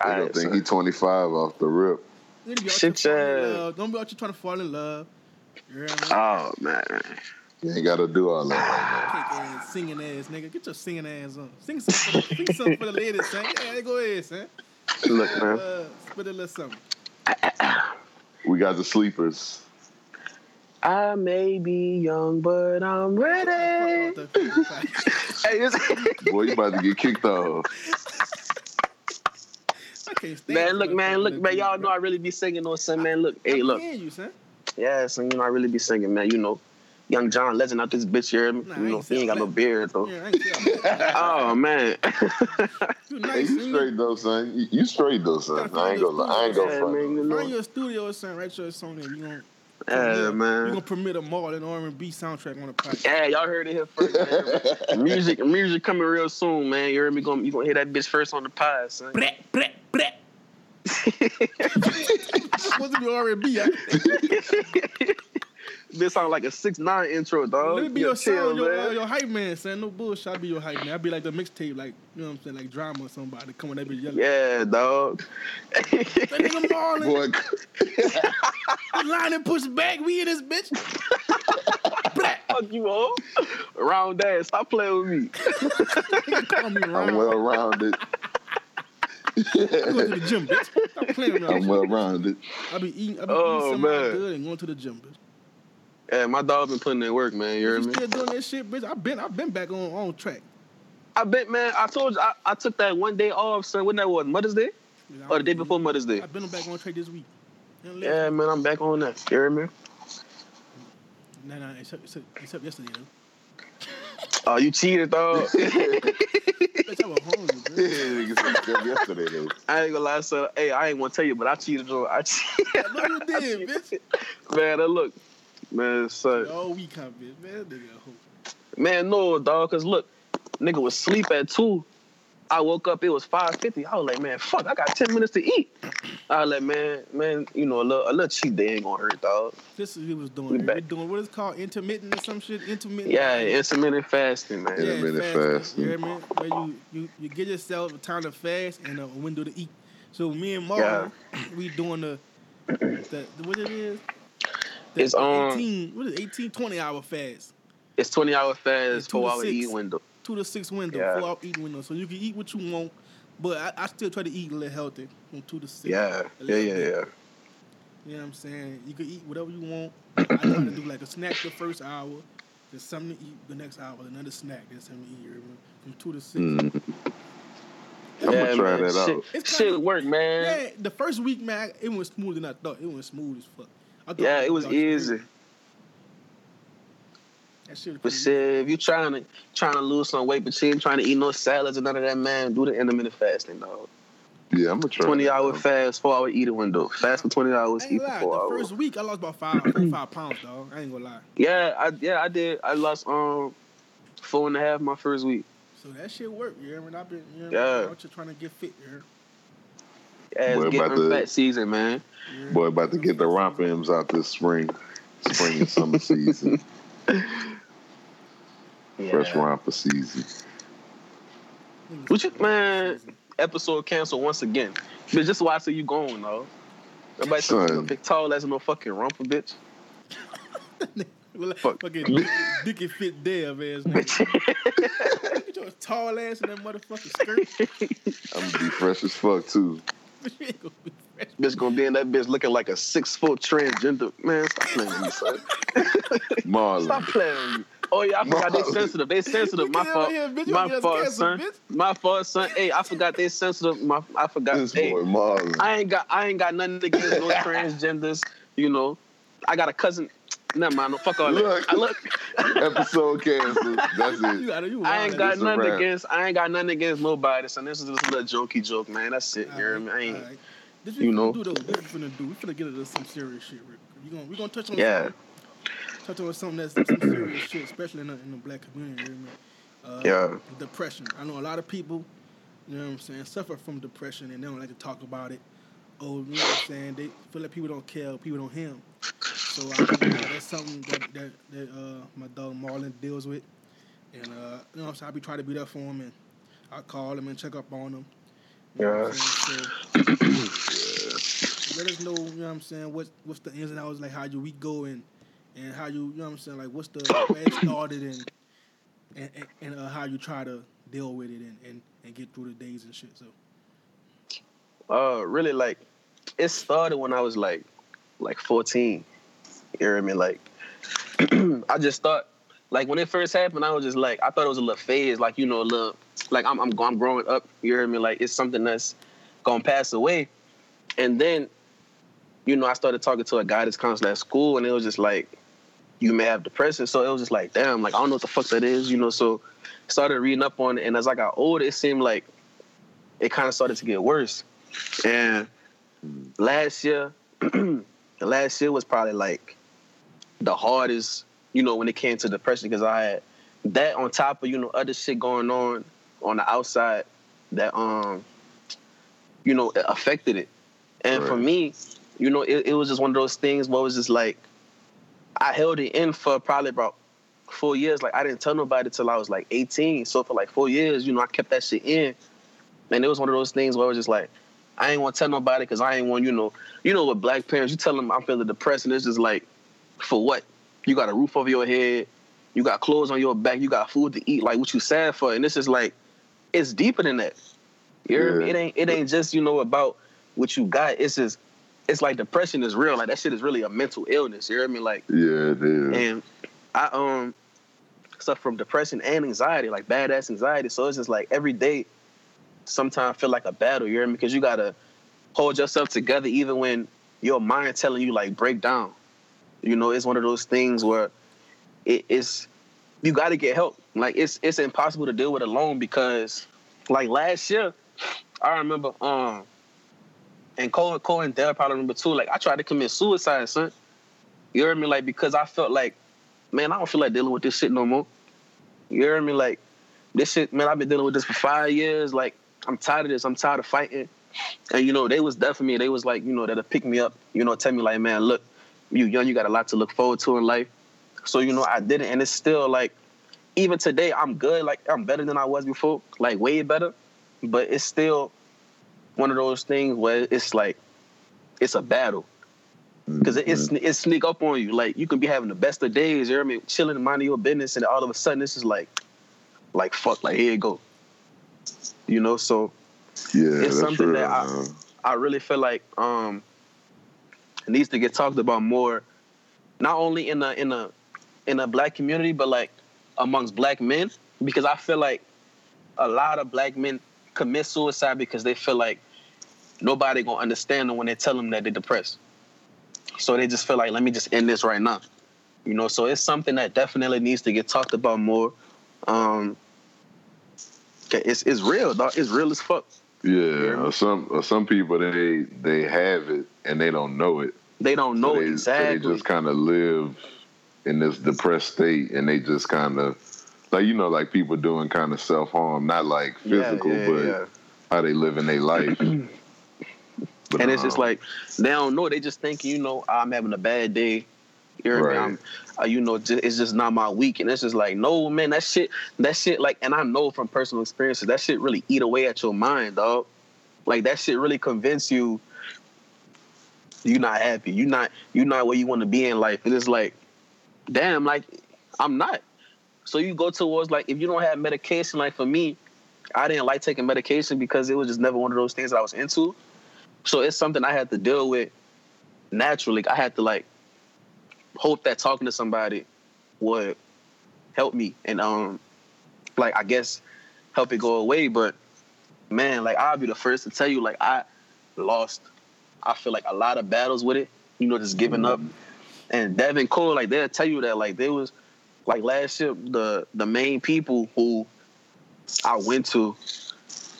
I don't think he 25 off the rip. You be Shit, here falling in yeah. Don't be out here trying to fall in love. You hear me? Oh man, You ain't got to do all that Kick ass, singing ass, nigga. Get your singing ass on. Sing something for sing something for the ladies, son. Yeah, go ahead, son. look, man. Uh, spit a little something. We got the sleepers. I may be young, but I'm ready. Fuck all the- Hey, it's- Boy, you about to get kicked off. I can't stand man, look, man, look, man. Y'all know I really be singing on son, man. Look, hey, I'm look, hearing you, son. yeah, son, you know I really be singing, man. You know, young John Legend out this bitch here. Nah, you know, ain't he ain't got no beard though. Yeah, I ain't saying that. *laughs* Oh man, You *laughs* Hey, you son. straight though, son. You, you straight though, son. I ain't gonna, lie. I ain't gonna front. man, you Find know, you a studio, son. Write your song there. You gonna, yeah, man. you man. gonna permit a Marlon R&B soundtrack on the podcast. Yeah, y'all heard it here first. Man. *laughs* music, music coming real soon, man. You heard me? Gonna, you gonna hear that bitch first on the pod, son. Brett, Brett, Brett. supposed to be R&B. I- *laughs* This sound like a six nine intro, dog. Let me be Yeah, your chill, sound, your, uh, man. your hype man, son. No bullshit. I be your hype man. I be like the mixtape, like you know what I'm saying, like drama or somebody. On, that be yelling. Yeah, dog. That nigga Marlon, Boy, *laughs* line and push back. We in this bitch. *laughs* Fuck you all. Round that. Stop playing with me. *laughs* Call me I'm well rounded. I go to the gym, bitch. Stop playing with me. I'm well rounded. I be eating, I be Oh, eating something man. good and going to the gym, bitch. Yeah, my dog been putting in work, man. You hear me? still doing that shit, bitch? I've been, I've been back on on track. I bet, man. I told you I, I took that one day off, son. When that was Mother's Day or the day before Mother's Day. I've been back on track this week. Yeah, man. I'm back on that. You hear me? Nah, nah, except, except, except yesterday, though. *laughs* Oh, you cheated, dog. *laughs* Bitch, I was hungry, *laughs* bro. Niggas said that yesterday though. I ain't gonna lie, son. Hey, I ain't gonna tell you, but I cheated on. I cheated. I know you did, bitch. man, look, man, son. All we huh, bitch. Man, nigga a. Man, no, dog. Cause look, nigga was sleep at two. I woke up. It was five fifty. I was like, man, fuck. I got ten minutes to eat. I was like, man, man, you know, a little, a little cheat day ain't gonna hurt, dog. This is what he was doing. He back. was doing what is called intermittent or some shit. Intermittent. Yeah, intermittent fasting, man. Yeah. intermittent fasting. You hear me? Where you, you, you get yourself a time to fast and a window to eat. So me and Marlon, Yeah. we doing the, the, the what it is? The, It's the on- 18, what is it, 18, 20 hour fast. It's twenty hour fast, two to four hour six. eat window. Two to six window, Yeah. four hour eat window. So you can eat what you want, but I, I still try to eat a little healthy from two to six. Yeah, yeah, yeah, bit. yeah. You know what I'm saying? You can eat whatever you want. I try to do like a snack the first hour, then something to eat the next hour, another snack, then something to eat. you hear? From two to six. Mm. I'm yeah, gonna try man, that shit, out. It's shit kinda- work, man. Yeah, the first week, man, it went smoother than I thought. It went smooth as fuck. I thought Yeah, it was easy. That shit But pretty shit, if you trying to trying to lose some weight, but you ain't trying to eat no salads and none of that, man, do the intermittent fasting, dog. Yeah, I'm gonna try. Twenty hour fast, four hour eating window. Fast for twenty hours, I eat ain't for lie. four The hours. first week, I lost about five, four, five pounds, dog. I ain't gonna lie. Yeah, I yeah I did. I lost um four and a half my first week. So that shit worked. You hear me? I've been, you hear me? Yeah. I'm just trying to get fit. You hear me? Yeah, Boy, about getting to- fat season, man. You hear me? Boy, about to get the romp M's out this spring, spring and summer *laughs* season, fresh Yeah. romper season. Niggas- What you man? Episode canceled once again. Bitch, just why I say you going, though. Everybody said Son. you big tall as no fucking rumper, bitch. Well, *laughs* Fuck. Fucking dick, dick and fit there, *laughs* man. Bitch. Get your tall ass in that motherfucking skirt. I'm gonna be fresh as fuck too. You ain't gonna be fresh. bitch gonna be in that bitch looking like a six foot transgender. Man, stop playing with me, son. *laughs* Marlon. Stop playing with me. Oh yeah, I forgot they Marlon. sensitive. They sensitive. My get fault. here, bitch. My gonna fault, canceled, son. bitch. My fault, son. Hey, I forgot they sensitive. My, I forgot. This Hey, boy Marlon. I ain't got. I ain't got nothing against no *laughs* transgenders. You know, I got a cousin. Never mind. No, fuck all Look. that. I look. *laughs* Episode canceled. That's *laughs* You it. gotta, you I ain't got It's nothing wrap. against. I ain't got nothing against nobody. So this is just a little jokey joke, man. That's it. You hear me? I ain't. Alright. This you we know. finna do though. This we finna do. We finna get into some serious shit. Rick. We gonna we gonna touch on Yeah. something, touch on something that's some serious shit, especially in the, in the black community. You hear me? Uh, Yeah. Depression. I know a lot of people. You know what I'm saying? Suffer from depression and they don't like to talk about it. Oh, you know what I'm saying? They feel like people don't care. People don't hear 'em. So I think uh, that's something that that, that uh, my dog Marlon deals with. And uh, you know what I'm saying? I be trying to be there for him and I call him and check up on him. You know what So, let us know, you know what I'm saying, what what's the ins and outs, like how your week go and and how you, you know what I'm saying, like what's the where it started and and, and, and uh, how you try to deal with it and, and, and get through the days and shit. So Uh, really, like, it started when I was like, like 14. You hear me? Like, *clears throat* I just thought, like, when it first happened, I was just like, I thought it was a little phase, like, you know, a little, like, I'm, I'm, I'm growing up. You hear me? Like, it's something that's gonna pass away. And then, you know, I started talking to a guidance counselor at school, and it was just like, you may have depression. So it was just like, damn, like, I don't know what the fuck that is, you know. So started reading up on it, and as I got older, it seemed like it kind of started to get worse. And last year, *clears throat* last year was probably like the hardest, you know, when it came to depression because I had that on top of you know other shit going on on the outside that um you know affected it. And for me, you know, it, it was just one of those things where it was just like I held it in for probably about four years. Like I didn't tell nobody till I was like 18. So for like four years, you know, I kept that shit in. And it was one of those things where it was just like, I ain't want to tell nobody because I ain't want, you know, you know, with black parents, you tell them I'm feeling depressed, and it's just like, for what? You got a roof over your head, you got clothes on your back, you got food to eat. Like, what you sad for? And this is like, it's deeper than that. You hear me? It ain't, it ain't just you know about what you got. It's just, it's like depression is real. Like that shit is really a mental illness. You hear me? Like Yeah, it is. and I um suffer from depression and anxiety, like badass anxiety. So it's just like every day, sometimes feel like a battle. You hear me? Because you gotta hold yourself together, even when your mind telling you like break down. You know, it's one of those things where it, it's you got to get help. Like it's it's impossible to deal with alone because like last year, I remember um and Cole, Cole and Dale probably remember too. Like I tried to commit suicide, son. You heard me? Like because I felt like, man, I don't feel like dealing with this shit no more. You heard me? Like this shit, man. I've been dealing with this for five years. Like I'm tired of this. I'm tired of fighting. And you know, they was there for me. They was like, you know, that'll pick me up. You know, tell me like, man, look, you young, you got a lot to look forward to in life. So you know, I did it, and it's still like, even today, I'm good. Like I'm better than I was before. Like way better. But it's still one of those things where it's like, it's a battle because it, it's it sneak up on you. Like you can be having the best of days, you know what I mean, chilling minding your business, and all of a sudden this is like, like fuck, like here you go. You know, so yeah, it's something real, that I- I really feel like um it needs to get talked about more, not only in a in the in the black community, but like amongst black men, because I feel like a lot of black men commit suicide because they feel like nobody gonna understand them when they tell them that they're depressed. So they just feel like, let me just end this right now. You know, so it's something that definitely needs to get talked about more. Um, it's it's real, dog. It's real as fuck. Yeah, or some or some people they they have it and they don't know it. They don't know so they, so exactly. they just kind of live in this depressed state, and they just kind of like you know, like people doing kind of self harm, not like physical, yeah, but yeah. how they live in their life. *clears throat* But, and it's just um, like they don't know. They just think you know, I'm having a bad day. You hear me? Right. I'm, uh, you know, it's just not my week, and it's just like, no, man, that shit, that shit, like, and I know from personal experiences, that shit really eat away at your mind, dog. Like that shit really convince you you're not happy. You're not you're not where you want to be in life, and it's like, damn, like I'm not. So you go towards like if you don't have medication, like for me, I didn't like taking medication because it was just never one of those things that I was into. So it's something I had to deal with naturally. I had to like hope that talking to somebody would help me and um like I guess help it go away. But man, like I'll be the first to tell you, like I lost I feel like a lot of battles with it, you know, just giving up and Devin Cole, like they'll tell you that like they was like last year the the main people who I went to,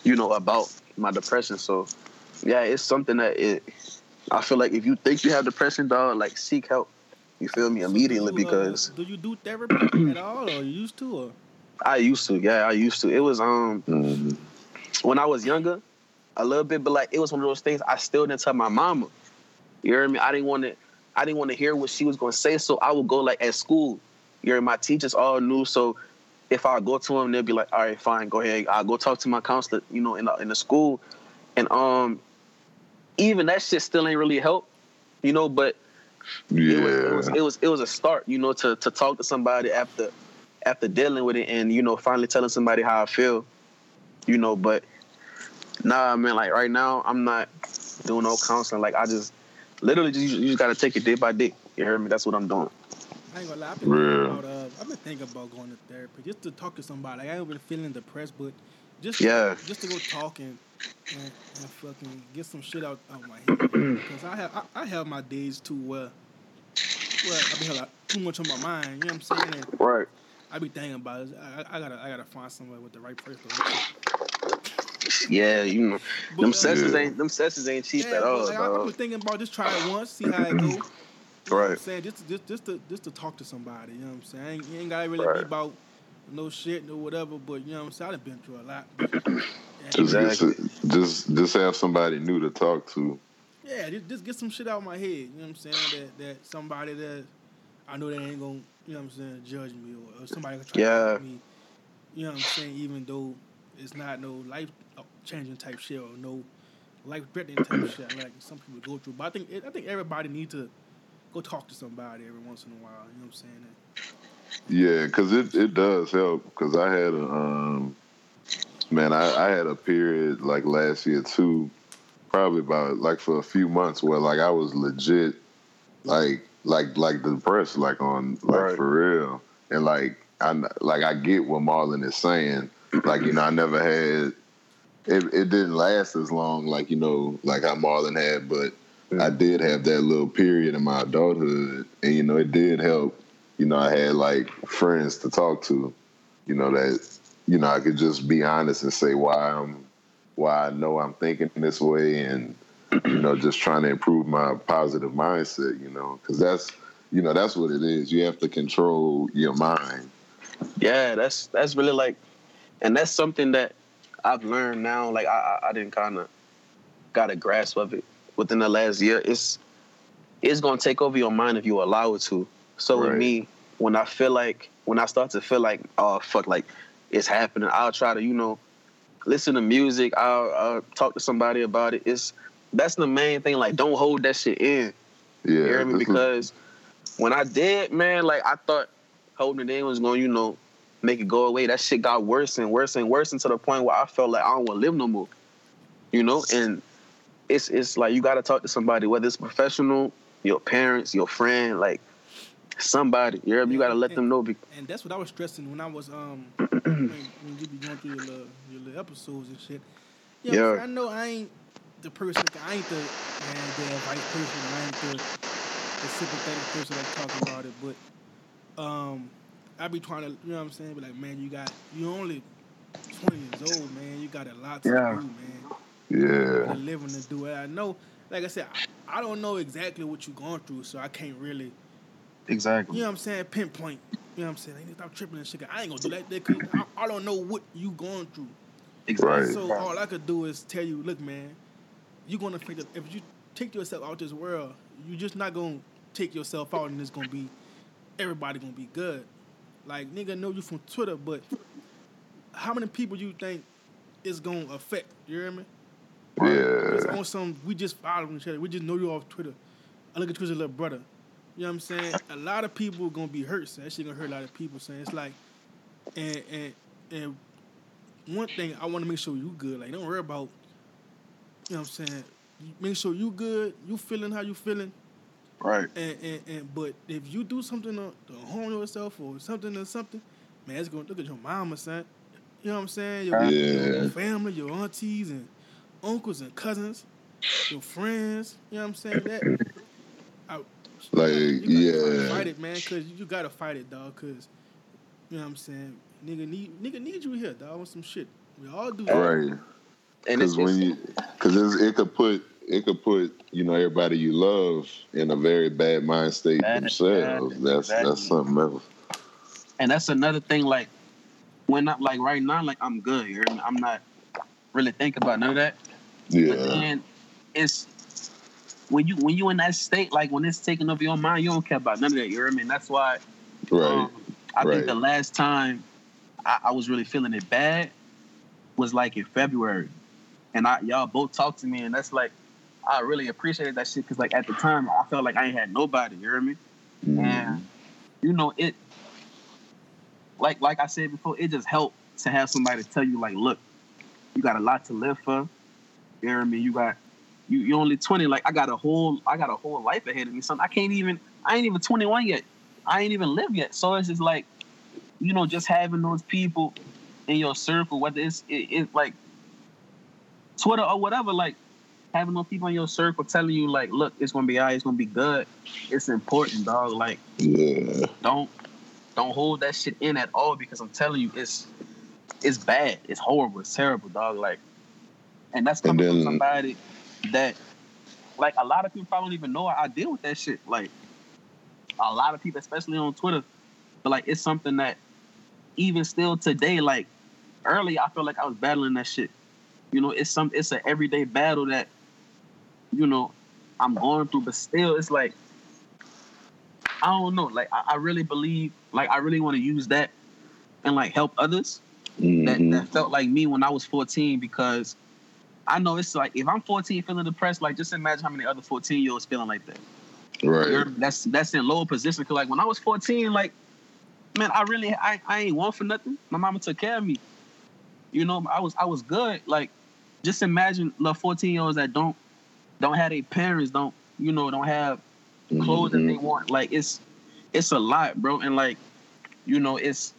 you know, about my depression. So yeah, it's something that it I feel like if you think you have depression, dog, like seek help. You feel me immediately Do you, uh, because do you do therapy at all, or you used to? Or? I used to, yeah, I used to. It was um Mhm. when I was younger, a little bit, but like it was one of those things I still didn't tell my mama. You hear me? I didn't want to. I didn't want to hear what she was going to say, so I would go like at school. You hear my teachers all knew, so if I go to them, they'll be like, "All right, fine, go ahead. I'll go talk to my counselor." You know, in the, in the school, and um, even that shit still ain't really help. You know, but Yeah. it was, it was it was it was a start, you know, to to talk to somebody after after dealing with it and you know finally telling somebody how I feel, you know. But nah, man, like right now I'm not doing no counseling. Like I just literally just you just gotta take it day by day. You hear me? That's what I'm doing. I ain't gonna lie. I've been, Real. thinking about, uh, I've been thinking about going to therapy just to talk to somebody. Like, I ain't been feeling depressed, but just Yeah. just to go talk and, and, and fucking get some shit out, out my head. *clears throat* Because I have I, I have my days too where well I be having too much on my mind. You know what I'm saying? And Right. I be thinking about it. I, I gotta I gotta find somebody with the right person. Yeah, you know, But, them uh, sessions ain't them sessions ain't cheap Yeah, at all, like, I, I dog. was thinking about just try it once, see how it go. *clears throat* You know what I'm Right. saying just, just, just to, just to talk to somebody. You know what I'm saying? I ain't, you ain't gotta really be about no shit or whatever. But you know what I'm saying? I've been through a lot. *clears throat* Just, Exactly. just, just, just have somebody new to talk to. yeah, just, just get some shit out of my head. You know what I'm saying? That that somebody that I know they ain't gonna, you know what I'm saying, judge me or, or somebody gonna try Yeah. to help me. You know what I'm saying? Even though it's not no life uh, changing type shit or no life threatening type *clears throat* shit like some people go through. But I think I think everybody need to go talk to somebody every once in a while. You know what I'm saying? Yeah, because it, it does help. Because I had a um, man, I, I had a period like last year too, probably about like for a few months where like I was legit, like like like depressed, like on like Right. for real, and like I like I get what Marlon is saying. Like you know, I never had. It, it didn't last as long, like you know, like how Marlon had, but I did have that little period in my adulthood, and you know, it did help. You know, I had like friends to talk to. You know that you know I could just be honest and say why I'm why I know I'm thinking this way, and you know, just trying to improve my positive mindset. You know, because that's you know that's what it is. You have to control your mind. Yeah, that's that's really like, and that's something that I've learned now. Like I I, didn't kind of got a grasp of it within the last year. It's it's gonna take over your mind if you allow it to. So with me, when I feel like when I start to feel like oh fuck like it's happening, I'll try to you know listen to music. I'll, I'll talk to somebody about it. It's that's the main thing. Like don't hold that shit in. Yeah, You hear me? Because when I did, man, like I thought holding it in was going, to you know, make it go away. That shit got worse and worse and worse until the point where I felt like I don't want to live no more. You know, and it's it's like you got to talk to somebody, whether it's professional, your parents, your friend, like somebody. You? You got to let them know. Be- And that's what I was stressing when I was um *clears throat* when, when you be going through your little, your little episodes and shit. You know, Yeah. I know I ain't the person. I ain't the man, the advice person. I ain't the, the sympathetic person that's talking about it. But um, I be trying to, you know what I'm saying? Be like, man, you got you only 20 years old, man. You got a lot to Yeah. do, man. yeah, living to do it. I know, like I said, I, I don't know exactly what you're going through, so I can't really exactly. you know what I'm saying? Pinpoint. You know what I'm saying? They need to stop tripping and shit. I ain't gonna do that. They could, I, I don't know what you going through. Exactly. Right. So all I could do is tell you, look, man, you're gonna think if you take yourself out this world, you're just not gonna take yourself out and it's gonna be everybody gonna be good. Like nigga know you from Twitter, but how many people you think it's gonna affect? You hear me? It's yeah, on some we just follow each other. We just know you off Twitter. I look at you as a little brother. You know what I'm saying? A lot of people gonna be hurt. So that shit gonna hurt a lot of people. Saying it's like, and and and one thing I want to make sure you good. Like don't worry about. You know what I'm saying? Make sure you good. You feeling how you feeling. Right. And and, and but if you do something to, to harm yourself or something or something, man, it's gonna look at your mama, son. You know what I'm saying? Your, your family, your aunties and uncles and cousins, your friends. You know what I'm saying? That I Like, you gotta, you gotta yeah. fight it, man. Cause you gotta fight it, dog. Cause you know what I'm saying. Nigga need nigga need you here, dog. On some shit. We all do that. Right. And it's, Because when you, because it could put it could put you know everybody you love in a very bad mind state Bad, themselves. bad, that's that's exactly. something else. and that's another thing. Like when I like right now, like I'm good. You hear me? I'm not really thinking about none of that. But Yeah. then it's when you when you in that state, like when it's taking over your mind, you don't care about none of that. You hear me? And that's why Right. um, I right. think the last time I, I was really feeling it bad was like in February, and I y'all both talked to me, and that's like I really appreciated that shit because like at the time I felt like I ain't had nobody. You hear me? Mhm. And you know it. Like like I said before, it just helped to have somebody tell you like, look, you got a lot to live for. You hear me? You got you you only twenty. Like I got a whole I got a whole life ahead of me. Son, I can't even I ain't even twenty one yet. I ain't even live yet. So it's just like, you know, just having those people in your circle, whether it's it, it's like Twitter or whatever, like having those people in your circle telling you like, look, it's gonna be alright, it's gonna be good. It's important, dog. Like Yeah. don't don't hold that shit in at all because I'm telling you, it's it's bad, it's horrible, it's terrible, dog. Like, and that's And coming from somebody that, like, a lot of people probably don't even know I deal with that shit. Like, a lot of people, especially on Twitter, but like, it's something that even still today, like, early, I feel like I was battling that shit. You know, it's some, it's an everyday battle that, you know, I'm going through, but still, it's like. I don't know. Like I, I really believe, like I really want to use that and like help others that, Mhm. that felt like me when I was 14 because I know it's like if I'm 14 feeling depressed, like just imagine how many other 14 year olds feeling like that. Right. You're- That's that's in lower position. Cause like when I was 14, like man, I really I, I ain't want for nothing. My mama took care of me. You know, I was I was good. Like just imagine the 14 year olds that don't don't have their parents, don't you know, don't have clothes that they Mhm. want. Like it's it's a lot, bro. And like, you know, it's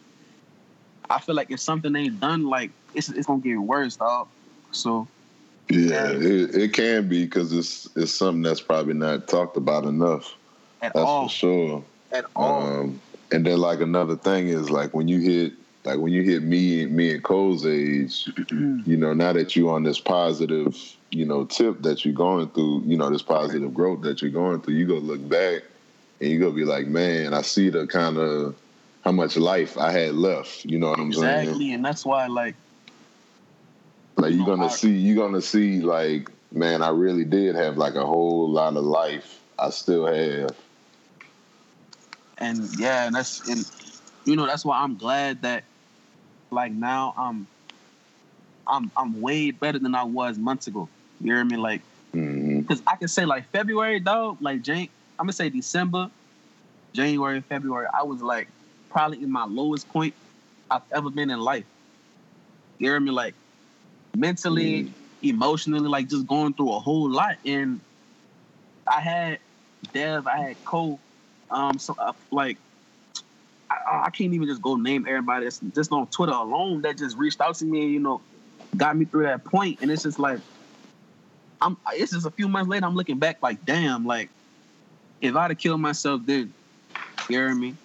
I feel like if something ain't done, like it's it's gonna get worse, dog. So Yeah, it, it can be because it's it's something that's probably not talked about enough. at That's all, for sure. at all, Um, and then like another thing is like when you hit like when you hit me me and Cole's age, *clears throat* you know, now that you're on this positive, you know, tip that you're going through, you know, this positive growth that you're going through, you go look back and you go be like, man, I see the kind of how much life I had left. You know what I'm saying? exactly. And that's why, like, Like you're gonna see, you're gonna see, like, man, I really did have like a whole lot of life. I still have. and yeah, and that's and you know that's why I'm glad that like now I'm I'm I'm way better than I was months ago. You hear me? Like mm-hmm. Because I can say like February, dog, like Jan- I'm gonna say December, January, February. I was like probably in my lowest point I've ever been in life. You hear me? Like mentally, emotionally, like just going through a whole lot. And I had Dev, I had Cole, um, so uh, like I, I can't even just go name everybody that's just on Twitter alone that just reached out to me and you know got me through that point. And it's just like I'm it's just a few months later, I'm looking back like, damn, like if I'd have killed myself then, you hear me?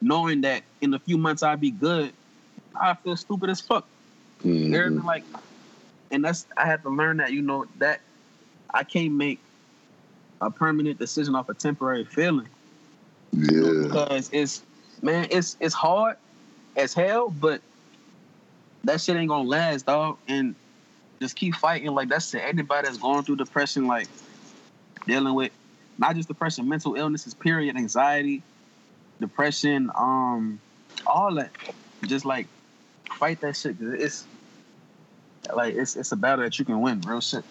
Knowing that in a few months I'd be good, I feel stupid as fuck. You hear me? hmm Like, and that's I had to learn that, you know, that I can't make a permanent decision off a temporary feeling. you know, Yeah. Because it's man, it's it's hard as hell, but that shit ain't gonna last, dog. And just keep fighting. Like that's to anybody that's going through depression, like dealing with not just depression, mental illnesses, period, anxiety, depression, um, all that. Just like fight that shit. 'cause it's like it's it's a battle that you can win, real shit.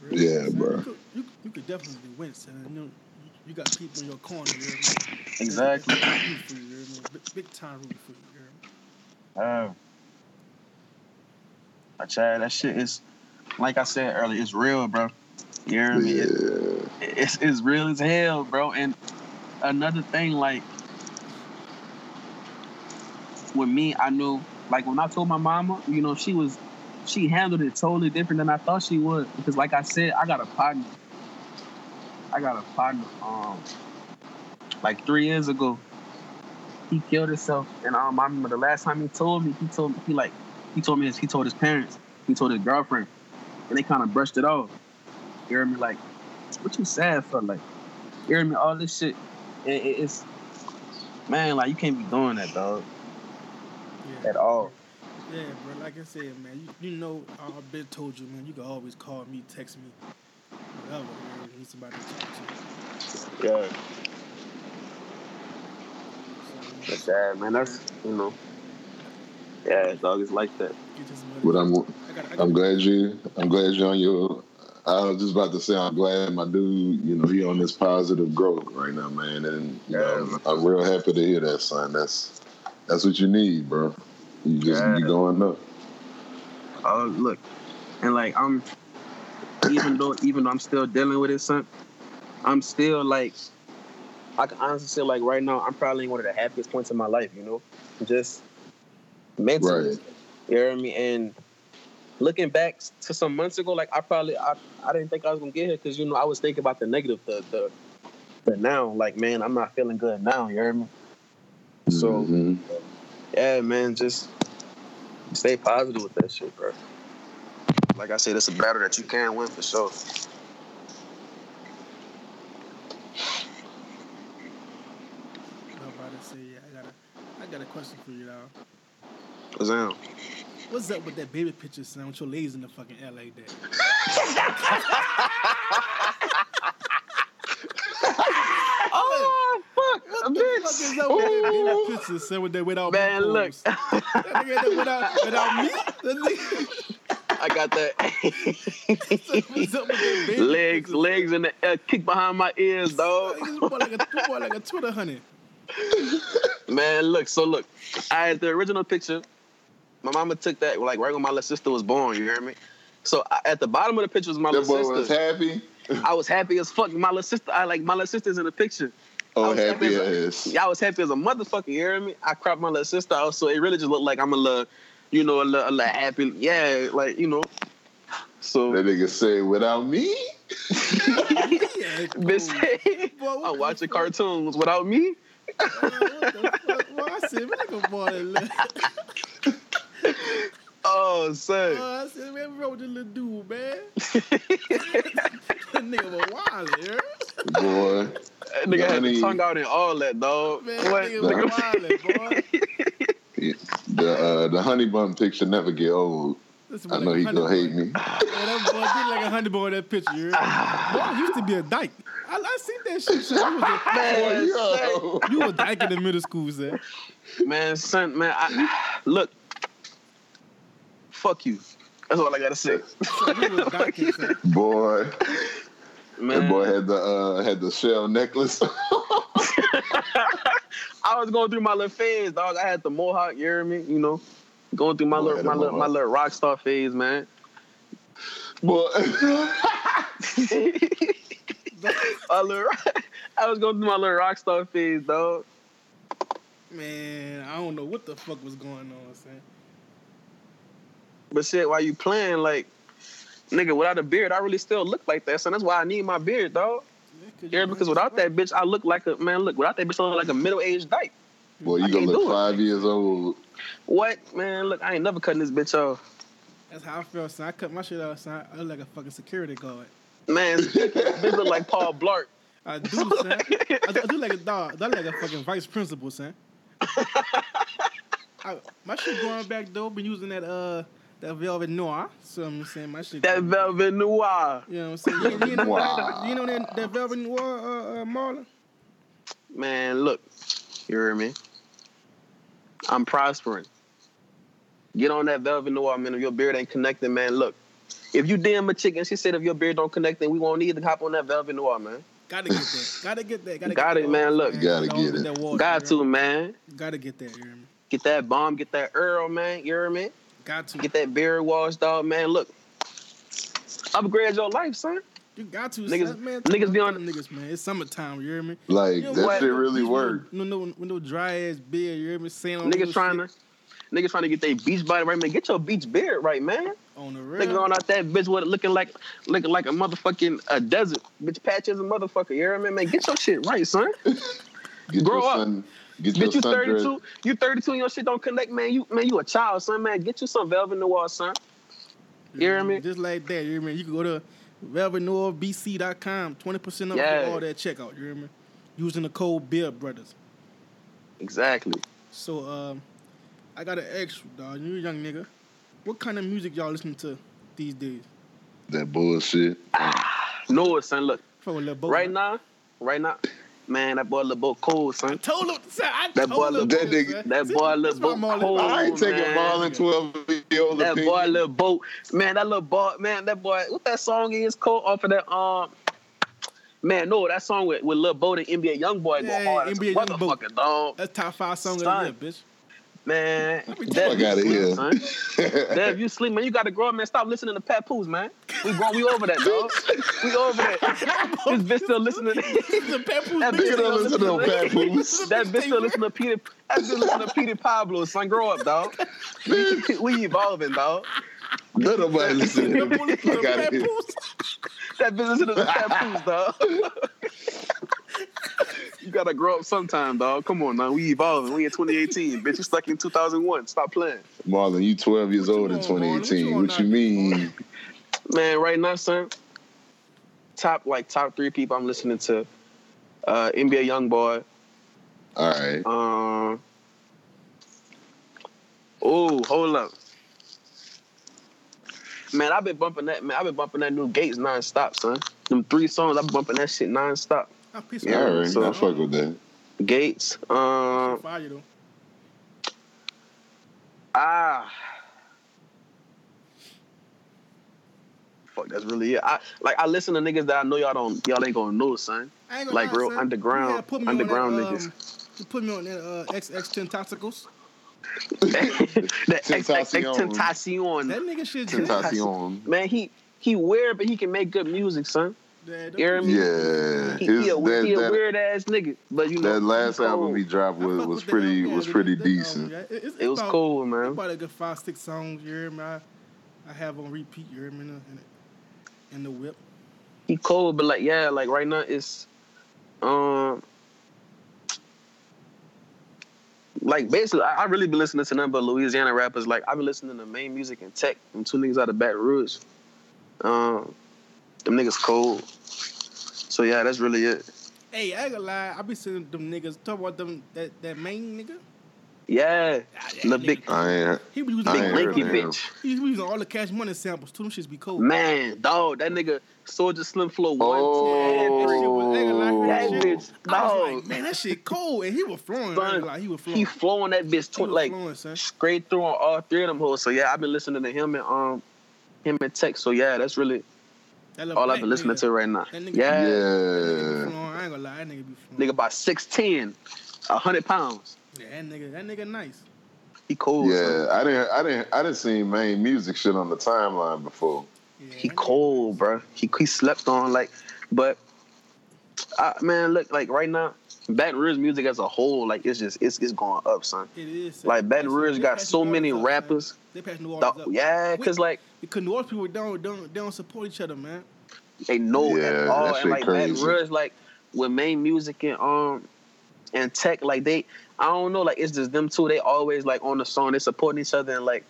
Real Yeah, son. bro. You could, you, you could definitely win, son. You, know, you got people in your corner. You hear me? Exactly. Rooting for you, you hear me? Big, big time rooting for you. you hear me? Uh, Chad, that shit is like I said earlier, it's real, bro. You hear me? It- Yeah. it's it's real as hell, bro. And another thing, like with me, I knew like when I told my mama, you know, she was she handled it totally different than I thought she would. Because like I said, I got a partner. I got a partner. Um, like three years ago, he killed himself, and um, I remember the last time he told me, he told me he like he told me his, he told his parents, he told his girlfriend, and they kind of brushed it off. You hear me? Like, what you sad for? Like, you hear me? All this shit, it, it- it's man, like you can't be doing that, dog, Yeah. at all. Yeah, bro. Like I said, man, you, you know, I've been told you, man. You can always call me, text me, whatever. Man, you need somebody to talk to. Yeah, So, that's sad, man. That's you know, yeah, dog, it's like that. get you some other- But I'm I got, I got, I'm glad you I'm glad you're on your I was just about to say I'm glad my dude, you know, he on this positive growth right now, man. And you know, I'm real happy to hear that, son. That's that's what you need, bro. You just Yeah. you going up. Oh, look, and like I'm, even though even though I'm still dealing with it, son, I'm still like, I can honestly say like right now I'm probably in one of the happiest points in my life. You know, just mentally. Right. You hear me? And looking back to some months ago, like I probably I, I didn't think I was gonna get here because you know I was thinking about the negative, the the the now. Like man, I'm not feeling good now. You hear me? So Mhm. yeah, man, just stay positive with that shit, bro. Like I said, it's a battle that you can't win for sure. I'm about to say, yeah, I got a, I got a question for you, dog. What's that? What's up with that baby picture, son? With your legs in the fucking LA like *laughs* that? Oh fuck, What the fuck is up with that baby picture, son? With that me Man, look. That nigga that without, without me? That nigga- I got that What's up with that baby legs, legs in the air, kick behind my ears, dog. *laughs* Boy like a, boy like a Twitter honey. Man, look, so look, I had the original picture. My mama took that like right when my little sister was born. You hear me? So I, at the bottom of the picture was my That little boy was sister. happy. I was happy as fuck. My little sister, I like my little sister's in the picture. I Oh, was happy happy as. Yeah, I was happy as a motherfucker. You hear me? I cropped my little sister out, so it really just looked like I'm a little, you know, a little, a little happy. Yeah, like you know. So That nigga say without me? Yeah, *laughs* cool. bitch, Boy, I'm the watching fuck? cartoons without me. Uh, what the fuck? Boy, I said, man, nigga, boy. *laughs* Oh, son. Uh, I said, man, what's wrong with this little dude, man? *laughs* that nigga was wild. Boy. That nigga had Honey. the tongue out and all that, dog. Man, What? nigga Nigga. wild, boy. The uh, the honey bun picture never get old. I know like he a honey gonna hate me. *laughs* Man, that boy did like a honey boy in that picture, you? Boy, I used to be a dyke. I, I seen that shit. son. You was, a, *laughs* Man, yo. you was a dyke in the middle school, sir. man, son, man, I, look. Fuck you. That's all I gotta say. So you was dyking, sir. Boy, Man, that boy had the uh, had the shell necklace. *laughs* I was going through my little phase, dog. I had the mohawk, you hear me? You know, going through my Boy, little, my little, my little rock star phase, man. But *laughs* *laughs* My little, I was going through my little rock star phase, dog. Man, I don't know what the fuck was going on, son. But shit, while you playing, like, nigga, without a beard, I really still look like that. So that's why I need my beard, dog. Yeah, because without that bitch, I look like a man. Look, without that bitch, I look like a middle aged dyke. boy, I you gonna look do it. five years old. What, man? Look, I ain't never cutting this bitch off. That's how I feel. son. I cut my shit off, son. I look like a fucking security guard. Man, *laughs* bitch look like Paul Blart. I do, son. I do, I do like a dog. I look like a fucking vice principal, son. *laughs* I, my shit going back though. Been using that uh that velvet noir. So I'm saying my shit. That velvet noir. You know what I'm saying? You, you know, Wow. that, you know that, that velvet noir, uh, uh, Marlon? Man, look, you hear me? I'm prospering. Get on that velvet noir, man. If your beard ain't connecting, man, look. If you DM a chicken, she said if your beard don't connect, then we won't need to hop on that velvet noir, man. Gotta get that. Gotta get that. Gotta Got get it, man. Look. Gotta get it. That water, Got to, man. Gotta get that. You hear me? Get that balm, get that Earl, man. You hear me? Got to. Get that beard washed, dog, man. Look. Upgrade your life, son. You got to. Niggas- son, man. niggas be Fuck on- Niggas, man. It's summertime. You hear me? Like You know that what? shit really These worked. No, no, no, no dry ass beard. You hear me? Saying Niggas trying shit. to niggas trying to get their beach body right, man. Get your beach beard right, man. On the Nigga real. going out that bitch with it looking like looking like a motherfucking a desert. Bitch patch as a motherfucker. You hear me, man? Get your shit right, son. *laughs* Get Grow your up. son. Get your Bitch, you 32. You 32 and your shit don't connect, man. You man, you a child, son, man. Get you some Velvet Noir, son. You hear me? Just like that, you hear me? You can go to velvetnoirbc.com, 20% off Yeah. for all that checkout, you hear me? Using the code Beer Brothers. Exactly. So, um, I got an extra, dog. You a young nigga. What kind of music y'all listening to these days? That bullshit. No, son. Look, From a little boat. right now, right now, man, that boy Lil Bo cold, son. Told him, son, I That told boy- him, that son. nigga- that boy Lil that's why I'm cold. I ain't taking man. Marlon 12 year old That opinion. boy, little boat, man. That little boy, man. That boy, what that song is called off of that um. Man, no, that song with, with Lil Bo and NBA Youngboy Yeah, go hard. NBA Youngboy. motherfucker, dog. That's top five song Son. of the year, bitch. Man, Dev, you here. son. *laughs* Dev, you sleep, man. You got to grow up, man. Stop listening to Papoose, man. We going, we over that, dog. We over that. *laughs* this bitch still listening. the Papoose That bitch. bitch Nigga to Papoose. That bitch still listen to Peter. That bitch listen to Peter Pablo. Son, grow up, dog. We, *laughs* we evolving, dog. Let nobody listen to him. The Fuck outta here. Papoose. That bitch listen to Papoose, dog. You gotta grow up sometime, dog. Come on, now. We evolving. We in 2018, *laughs* bitch. You stuck in 2001. Stop playing, Marlon, you 12 years What you old in on, Marlon? What you 2018. What you mean? man. Right now, son. Top like top three people I'm listening to. Uh, NBA YoungBoy. All right. Um. Oh, hold up. Man, I've been bumping that. Man, I've been bumping that new Gates nonstop, son. Them three songs, I've been bumping that shit nonstop. I piece Yeah, all right. so- I fuck with that. Gates. Um. Fire though. Ah. Fuck, that's really it. I like I listen to niggas that I know y'all don't y'all ain't gonna know, son. I ain't gonna Like lie, real son. underground- You put me underground on that, niggas. Um, you put me on that uh, XX Tentasticles. *laughs* that Tentacion. Tentacion. That nigga shit. Tentacion. Man, he he weird, but he can make good music, son. Yeah, You hear me? Yeah. He, His, he a, that, he a that, weird ass nigga, but you know that last he album he dropped was, was pretty album, was yeah, pretty that album, decent. yeah. It- it's- It was it's about- cool, it's man. About a good five, six songs. You hear me? I, I have on repeat. You hear me? In the, in the, in the whip. He cold, but like yeah, like right now it's um like basically I, I really been listening to nothing but Louisiana rappers. Like I've been listening to Maine Musik and Tec and two niggas out of Baton Rouge. Um them niggas cold. So yeah, that's really it. Hey, I ain't gonna lie. I be seeing them niggas talk about them that, that main nigga. Yeah. Ah, The big I ain't He be using big ain't all, lanky bitch. he be using all the cash money samples too. Them shits be cold. Man, dog, that nigga Soulja Slim Flow one, Oh. two, and three. I ain't gonna lie, That shit. bitch, I was dog. like, man, that shit cold, and he was flowing. I ain't Son, gonna he was flowing. He flowing that bitch tw- like flowing, straight through on all three of them hoes. So yeah, I've been listening to him and um him and Tec. So yeah, that's really That little all I've been listening nigga, to right now. That nigga- Yeah, That nigga Yeah. be flowing. I ain't gonna lie, that nigga be flowing. nigga about six ten, hundred pounds. Yeah, that nigga, that nigga nice. He cold. son. Yeah, I didn't, I didn't, I didn't see Maine Musik shit on the timeline before. Yeah, He cold, bro. He he slept on like, but I, man, look like right now, Baton Rouge music as a whole, like it's just it's it's going up, son. It is. son. Like Baton They- Rouge they got so many up, son. rappers. They pass New Orleans Dog- up. yeah, cause like because New Orleans people don't don't they don't support each other, man. they know Yeah, at all, that and shit like Baton. Rouge, like with Maine Musik and um and Tec, like they, I don't know, like it's just them two. They always like on the song, they supporting each other, and like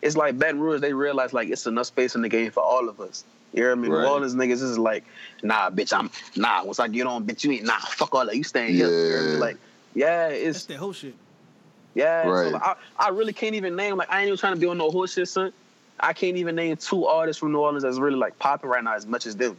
it's like Baton Rouge. They realize like it's enough space in the game for all of us. You hear me? Right. New Orleans niggas is like, nah, bitch, I'm nah. Once I get on, bitch, you ain't nah. Fuck all that. You staying here. You hear? Yeah. Like, yeah, That's it's that whole shit. yeah. So, Right. like, I, I really can't even name like I ain't even trying to be on no horse shit, son. I can't even name two artists from New Orleans that's really like popping right now as much as them.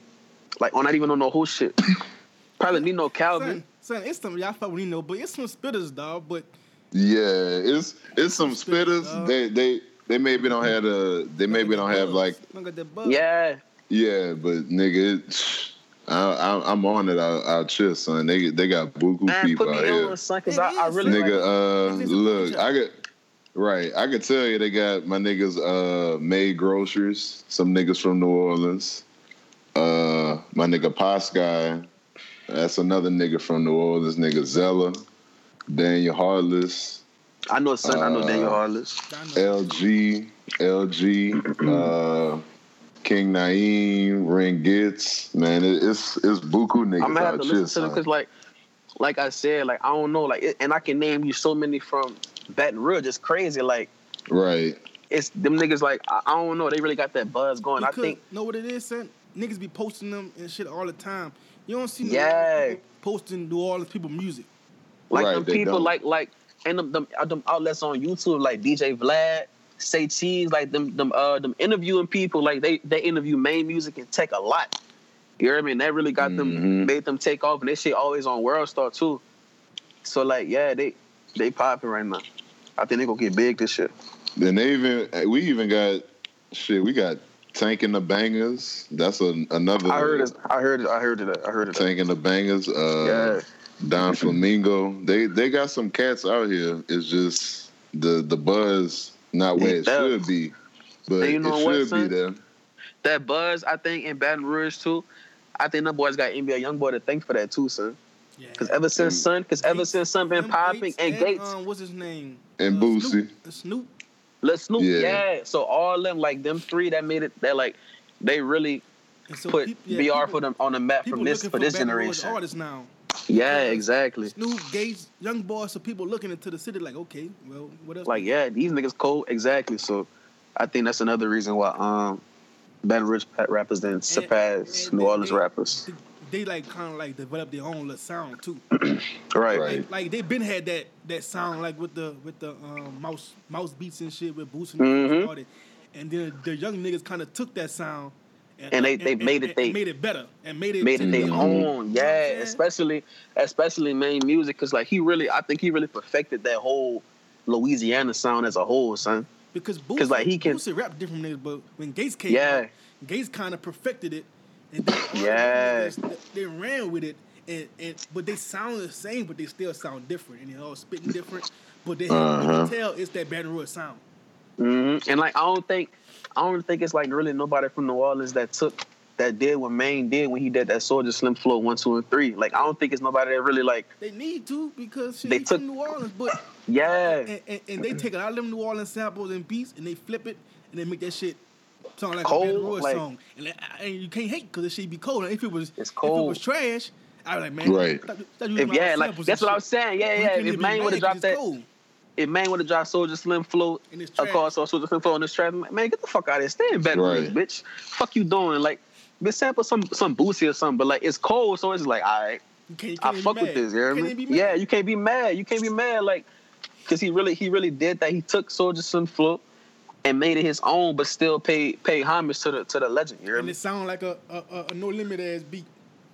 Like, on not even on no horse shit. *coughs* Probably Nino Calvin. Son, son, it's some y'all fuck with Nino, but it's some spitters, dog. But Yeah, it's it's some spitters. Uh, They they they maybe don't have a they maybe don't have like Look at that buzz. Yeah, yeah, but nigga, it, I, I I'm on it out, out chill, son. They they got buku man, people put out me here. on, son, because I, I is, really Nigga, like. uh, look, a I got right. I could tell you they got my niggas uh made groceries. Some niggas from New Orleans. Uh, my nigga Pos guy. That's another nigga from New Orleans. Nigga Zella, Daniel Harless. I know son. I know Daniel Uh, Harless. LG, LG, uh, King Naeem, Ring Gits. Man, it, it's it's buku niggas I'm gonna have to here, listen to them because, like, like I said, like I don't know, like, it, and I can name you so many from Baton Rouge. It's crazy. Like, Right. it's them niggas. Like, I, I don't know. They really got that buzz going. Because, I think. know what it is, son? Niggas be posting them and shit all the time. You don't see no Yeah. people posting New Orleans people music. Like Right, them people, don't. like like and them, them uh, them outlets on YouTube, like DJ Vlad, Say Cheese, like them them uh them interviewing people, like they they interview Maine Musik and Tec a lot. You know what I mean? That really got them Mhm. made them take off, and they shit always on World Star too. So like, yeah, they they popping right now. I think they gonna get big this year. Then they even we even got shit. We got Tank and the Bangas. That's a, another. I heard it. I heard it. I heard it. I heard it. Tank and the Bangas. Uh, Yeah. Don Flamingo. They they got some cats out here. It's just the the buzz not where it Yeah. should be, but you know it what, should be there. That buzz, I think, in Baton Rouge too. I think them boys got NBA YoungBoy to thank for that too, son. Yeah. Cause ever since Mm. Son, cause ever since Son been them popping and Gates, Um, what's his name? And Uh, Boosie. Snoop. Uh, Snoop. Let Snoop, Yeah. yeah. So all them like them three that made it. That like they really so put peop- yeah, BR people- for them on the map People from this for this Baton Rouge generation. artists now. Yeah, *laughs* exactly. Snoop, Gates, Young Boy, so people looking into the city like, okay, well, what else? Like yeah, these niggas cold. Exactly. So I think that's another reason why um Baton Rouge rappers didn't surpass and New they- Orleans they- rappers. they, they like kind of like develop their own little sound too. *clears throat* Right. Right. Like, like they been had that that sound like with the with the um, mouse mouse beats and shit with Boosie and Mhm. started. and then the young niggas kind of took that sound And they- they made it they- made it better and made it Made it their own, You know what I'm yeah. saying? Especially, especially Maine Musik, cause like he really, I think he really perfected that whole Louisiana sound as a whole, son. because Boosie, like, he can- Boosie rap different niggas, but when Gates came Yeah. out, Gates kind of perfected it, and then Yeah. niggas, they ran with it, and, and but they sound the same, but they still sound different, and they all spitting different, but they Uh-huh. can tell it's that Baton Rouge sound. hmm And like I don't think, I don't think it's like really nobody from New Orleans that took that did what Maine did when he did that Soulja Slim Flow one, two, and three. Like I don't think it's nobody that really like, They need to because shit, They they took- from New Orleans, but *laughs* yeah, and, and, and they take a lot of them New Orleans samples and beats and they flip it and they make that shit sound like Cold, a Baton Rouge like- song. And, like, and you can't hate because it should be cold. And if it was It's cold. if it was trash, I was like, man, Right. stop- stop using if yeah, like that's and what I was saying. Yeah, yeah. If even Maine would have dropped that, cold. If Maine would have dropped Soulja Slim Flow, And it's of trash. course, or Soulja Slim Flow on this track, man, get the fuck out of here. Stay in Baton Rouge, Right. bitch. Fuck you doing? Like, bitch, sample some some Boosie or something, but like it's cold, so it's like, all right. You can't, you I can't even fuck be with this, you hear You can't me? Yeah, you can't be mad. You can't be mad, like, cause he really, he really did that. He took Soulja Slim Flow and made it his own, but still paid paid homage to the to the legend. You hear and me? it sound like a, a, a, a no limit ass beat.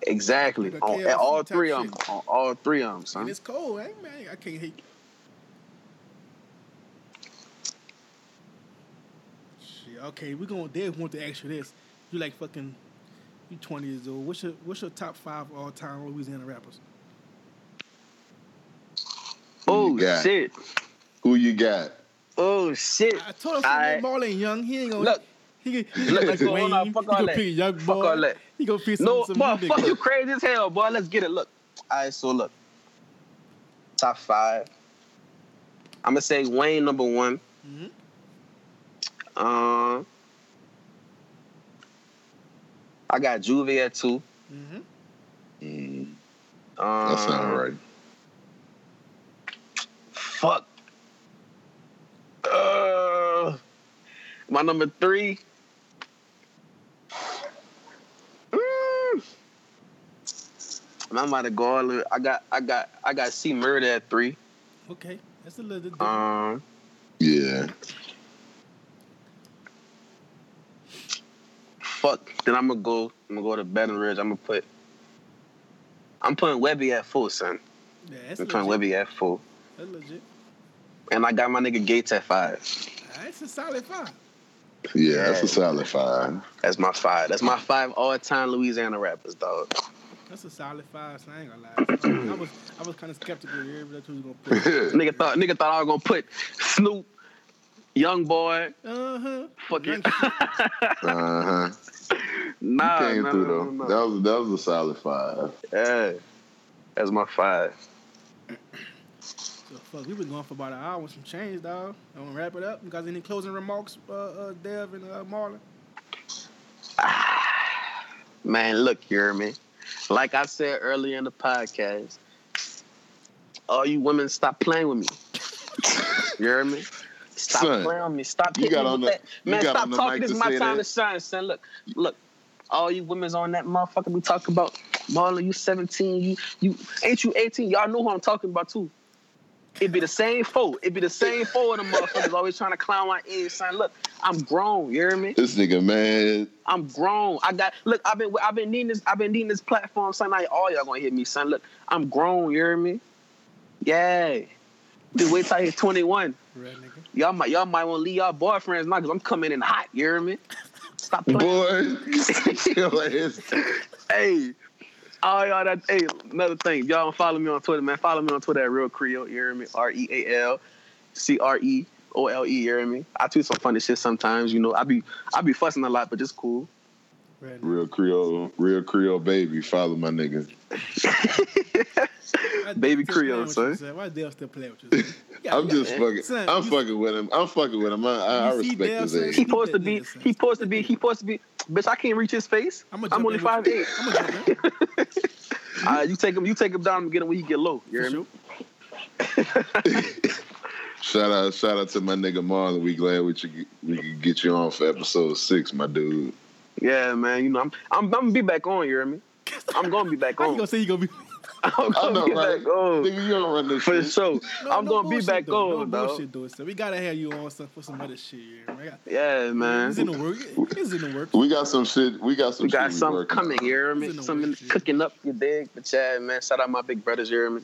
Exactly. Like On, at all three of them. On all three of them, son. And it's cold, hey man. I can't hate. Shit, okay, we gonna Dave want to ask you this. You like fucking you twenty years old. What's your what's your top five all time Louisiana rappers? Oh shit. Who you got? Oh shit. I told him I- Marlon young. He ain't gonna Look. He, he, he Look, like so hold Wayne. on, fuck he all that. pick a young Fuck all that. He gonna pick some No, some boy, new fuck niggas. you crazy as hell, boy. Let's get it. Look. All right, so look. Top five. I'm gonna say Wayne number one. Mhm. Um, I got Juvie at two. Mhm. Mm, Um, that sound right. Fuck. Uh, my number three. Mm. I'm about to go all I got I got I got C Murder at three. Okay, that's a little different. Um Yeah. Fuck. Then I'm gonna go I'm gonna go to Baton Rouge. I'm gonna put I'm putting Webbie at full, son. yeah, that's I'm putting legit. Webbie at full. That's legit. And I got my nigga Gates at five. That's a solid five. Yeah, that's a solid five. That's my five. That's my five all time Louisiana rappers, dog. That's a solid five. So I ain't gonna lie. I was I was kind of skeptical here, but that's who you gonna put. *laughs* nigga thought nigga thought I was gonna put Snoop, Young Boy, Uh huh. fucking *laughs* Uh huh. nah, Came nah, through nah, though. nah, nah. That was that was a solid five. Yeah, that's my five. So The fuck, we been going for about an hour with some change, dog. I want to wrap it up. You guys any closing remarks, uh, uh, Dev and uh, Marlon? *sighs* Man, look, you hear me? Like I said earlier in the podcast, all you women stop playing with me. *laughs* you hear me? Stop Son, playing me. Stop you hitting got me on with the- that. you Man, got stop on the talking. This is my time that? to shine, son. Look, look. All you women's on that motherfucker we talking about. Marlon, you 17. You you ain't you 18? Y'all know who I'm talking about too. It'd be the same foe. It'd be the same *laughs* foe of them motherfuckers always trying to clown my ears, son. Look, I'm grown. You hear me? This nigga, man. I'm grown. I got look. I've been I've been needing this. I've been needing this platform. Son, like all y'all gonna hit me, son. Look, I'm grown. You hear me? Yeah. Just wait till I hit 21. Nigga. Y'all might y'all might want to leave y'all boyfriends now because I'm coming in hot. You hear me? Stop playing. Boy. *laughs* Hey, all y'all that. Hey, another thing. Y'all don't follow me on Twitter, man. Follow me on Twitter at Real Creole. You hear me? R E A L C R E O L E. You hear me? I tweet some funny shit sometimes. You know, I be I be fussing a lot, but just cool. Red nigga. Real Creole, real Creole baby. Follow my nigga. Baby Creole, playing son. Why Dev still play with you? son? You *laughs* got- I'm just fucking. Son, I'm you- fucking with him. I'm fucking with him. I, I, I respect Dale, his age. He supposed to be. That nigga, son. He supposed to be. He supposed to be. Bitch, I can't reach his face. I'ma I'm only five eight. I'ma jump *laughs* in. Uh, you take him. You take him down and get him when he get low. You hear me? *laughs* Shout out, shout out to my nigga Marlon. We glad we could we could get you on for episode six, my dude. Yeah, man. You know, I'm. I'm. I'm gonna be back on. You hear me? I'm gonna be back *laughs* How you gonna say you gonna be? *laughs* I'm gonna know, be right? back on. Nigga, you don't run this For shit. sure. No, I'm no gonna be back though. on, no bullshit, though. So we gotta have you on some for some other shit. Yeah, man. I got- Yeah, man. It's in the work. It's in the works. We got some shit. We got some. We got shit something coming, you hear me? Something cooking up, you dig? But yeah, man, shout out my big brothers, you hear me?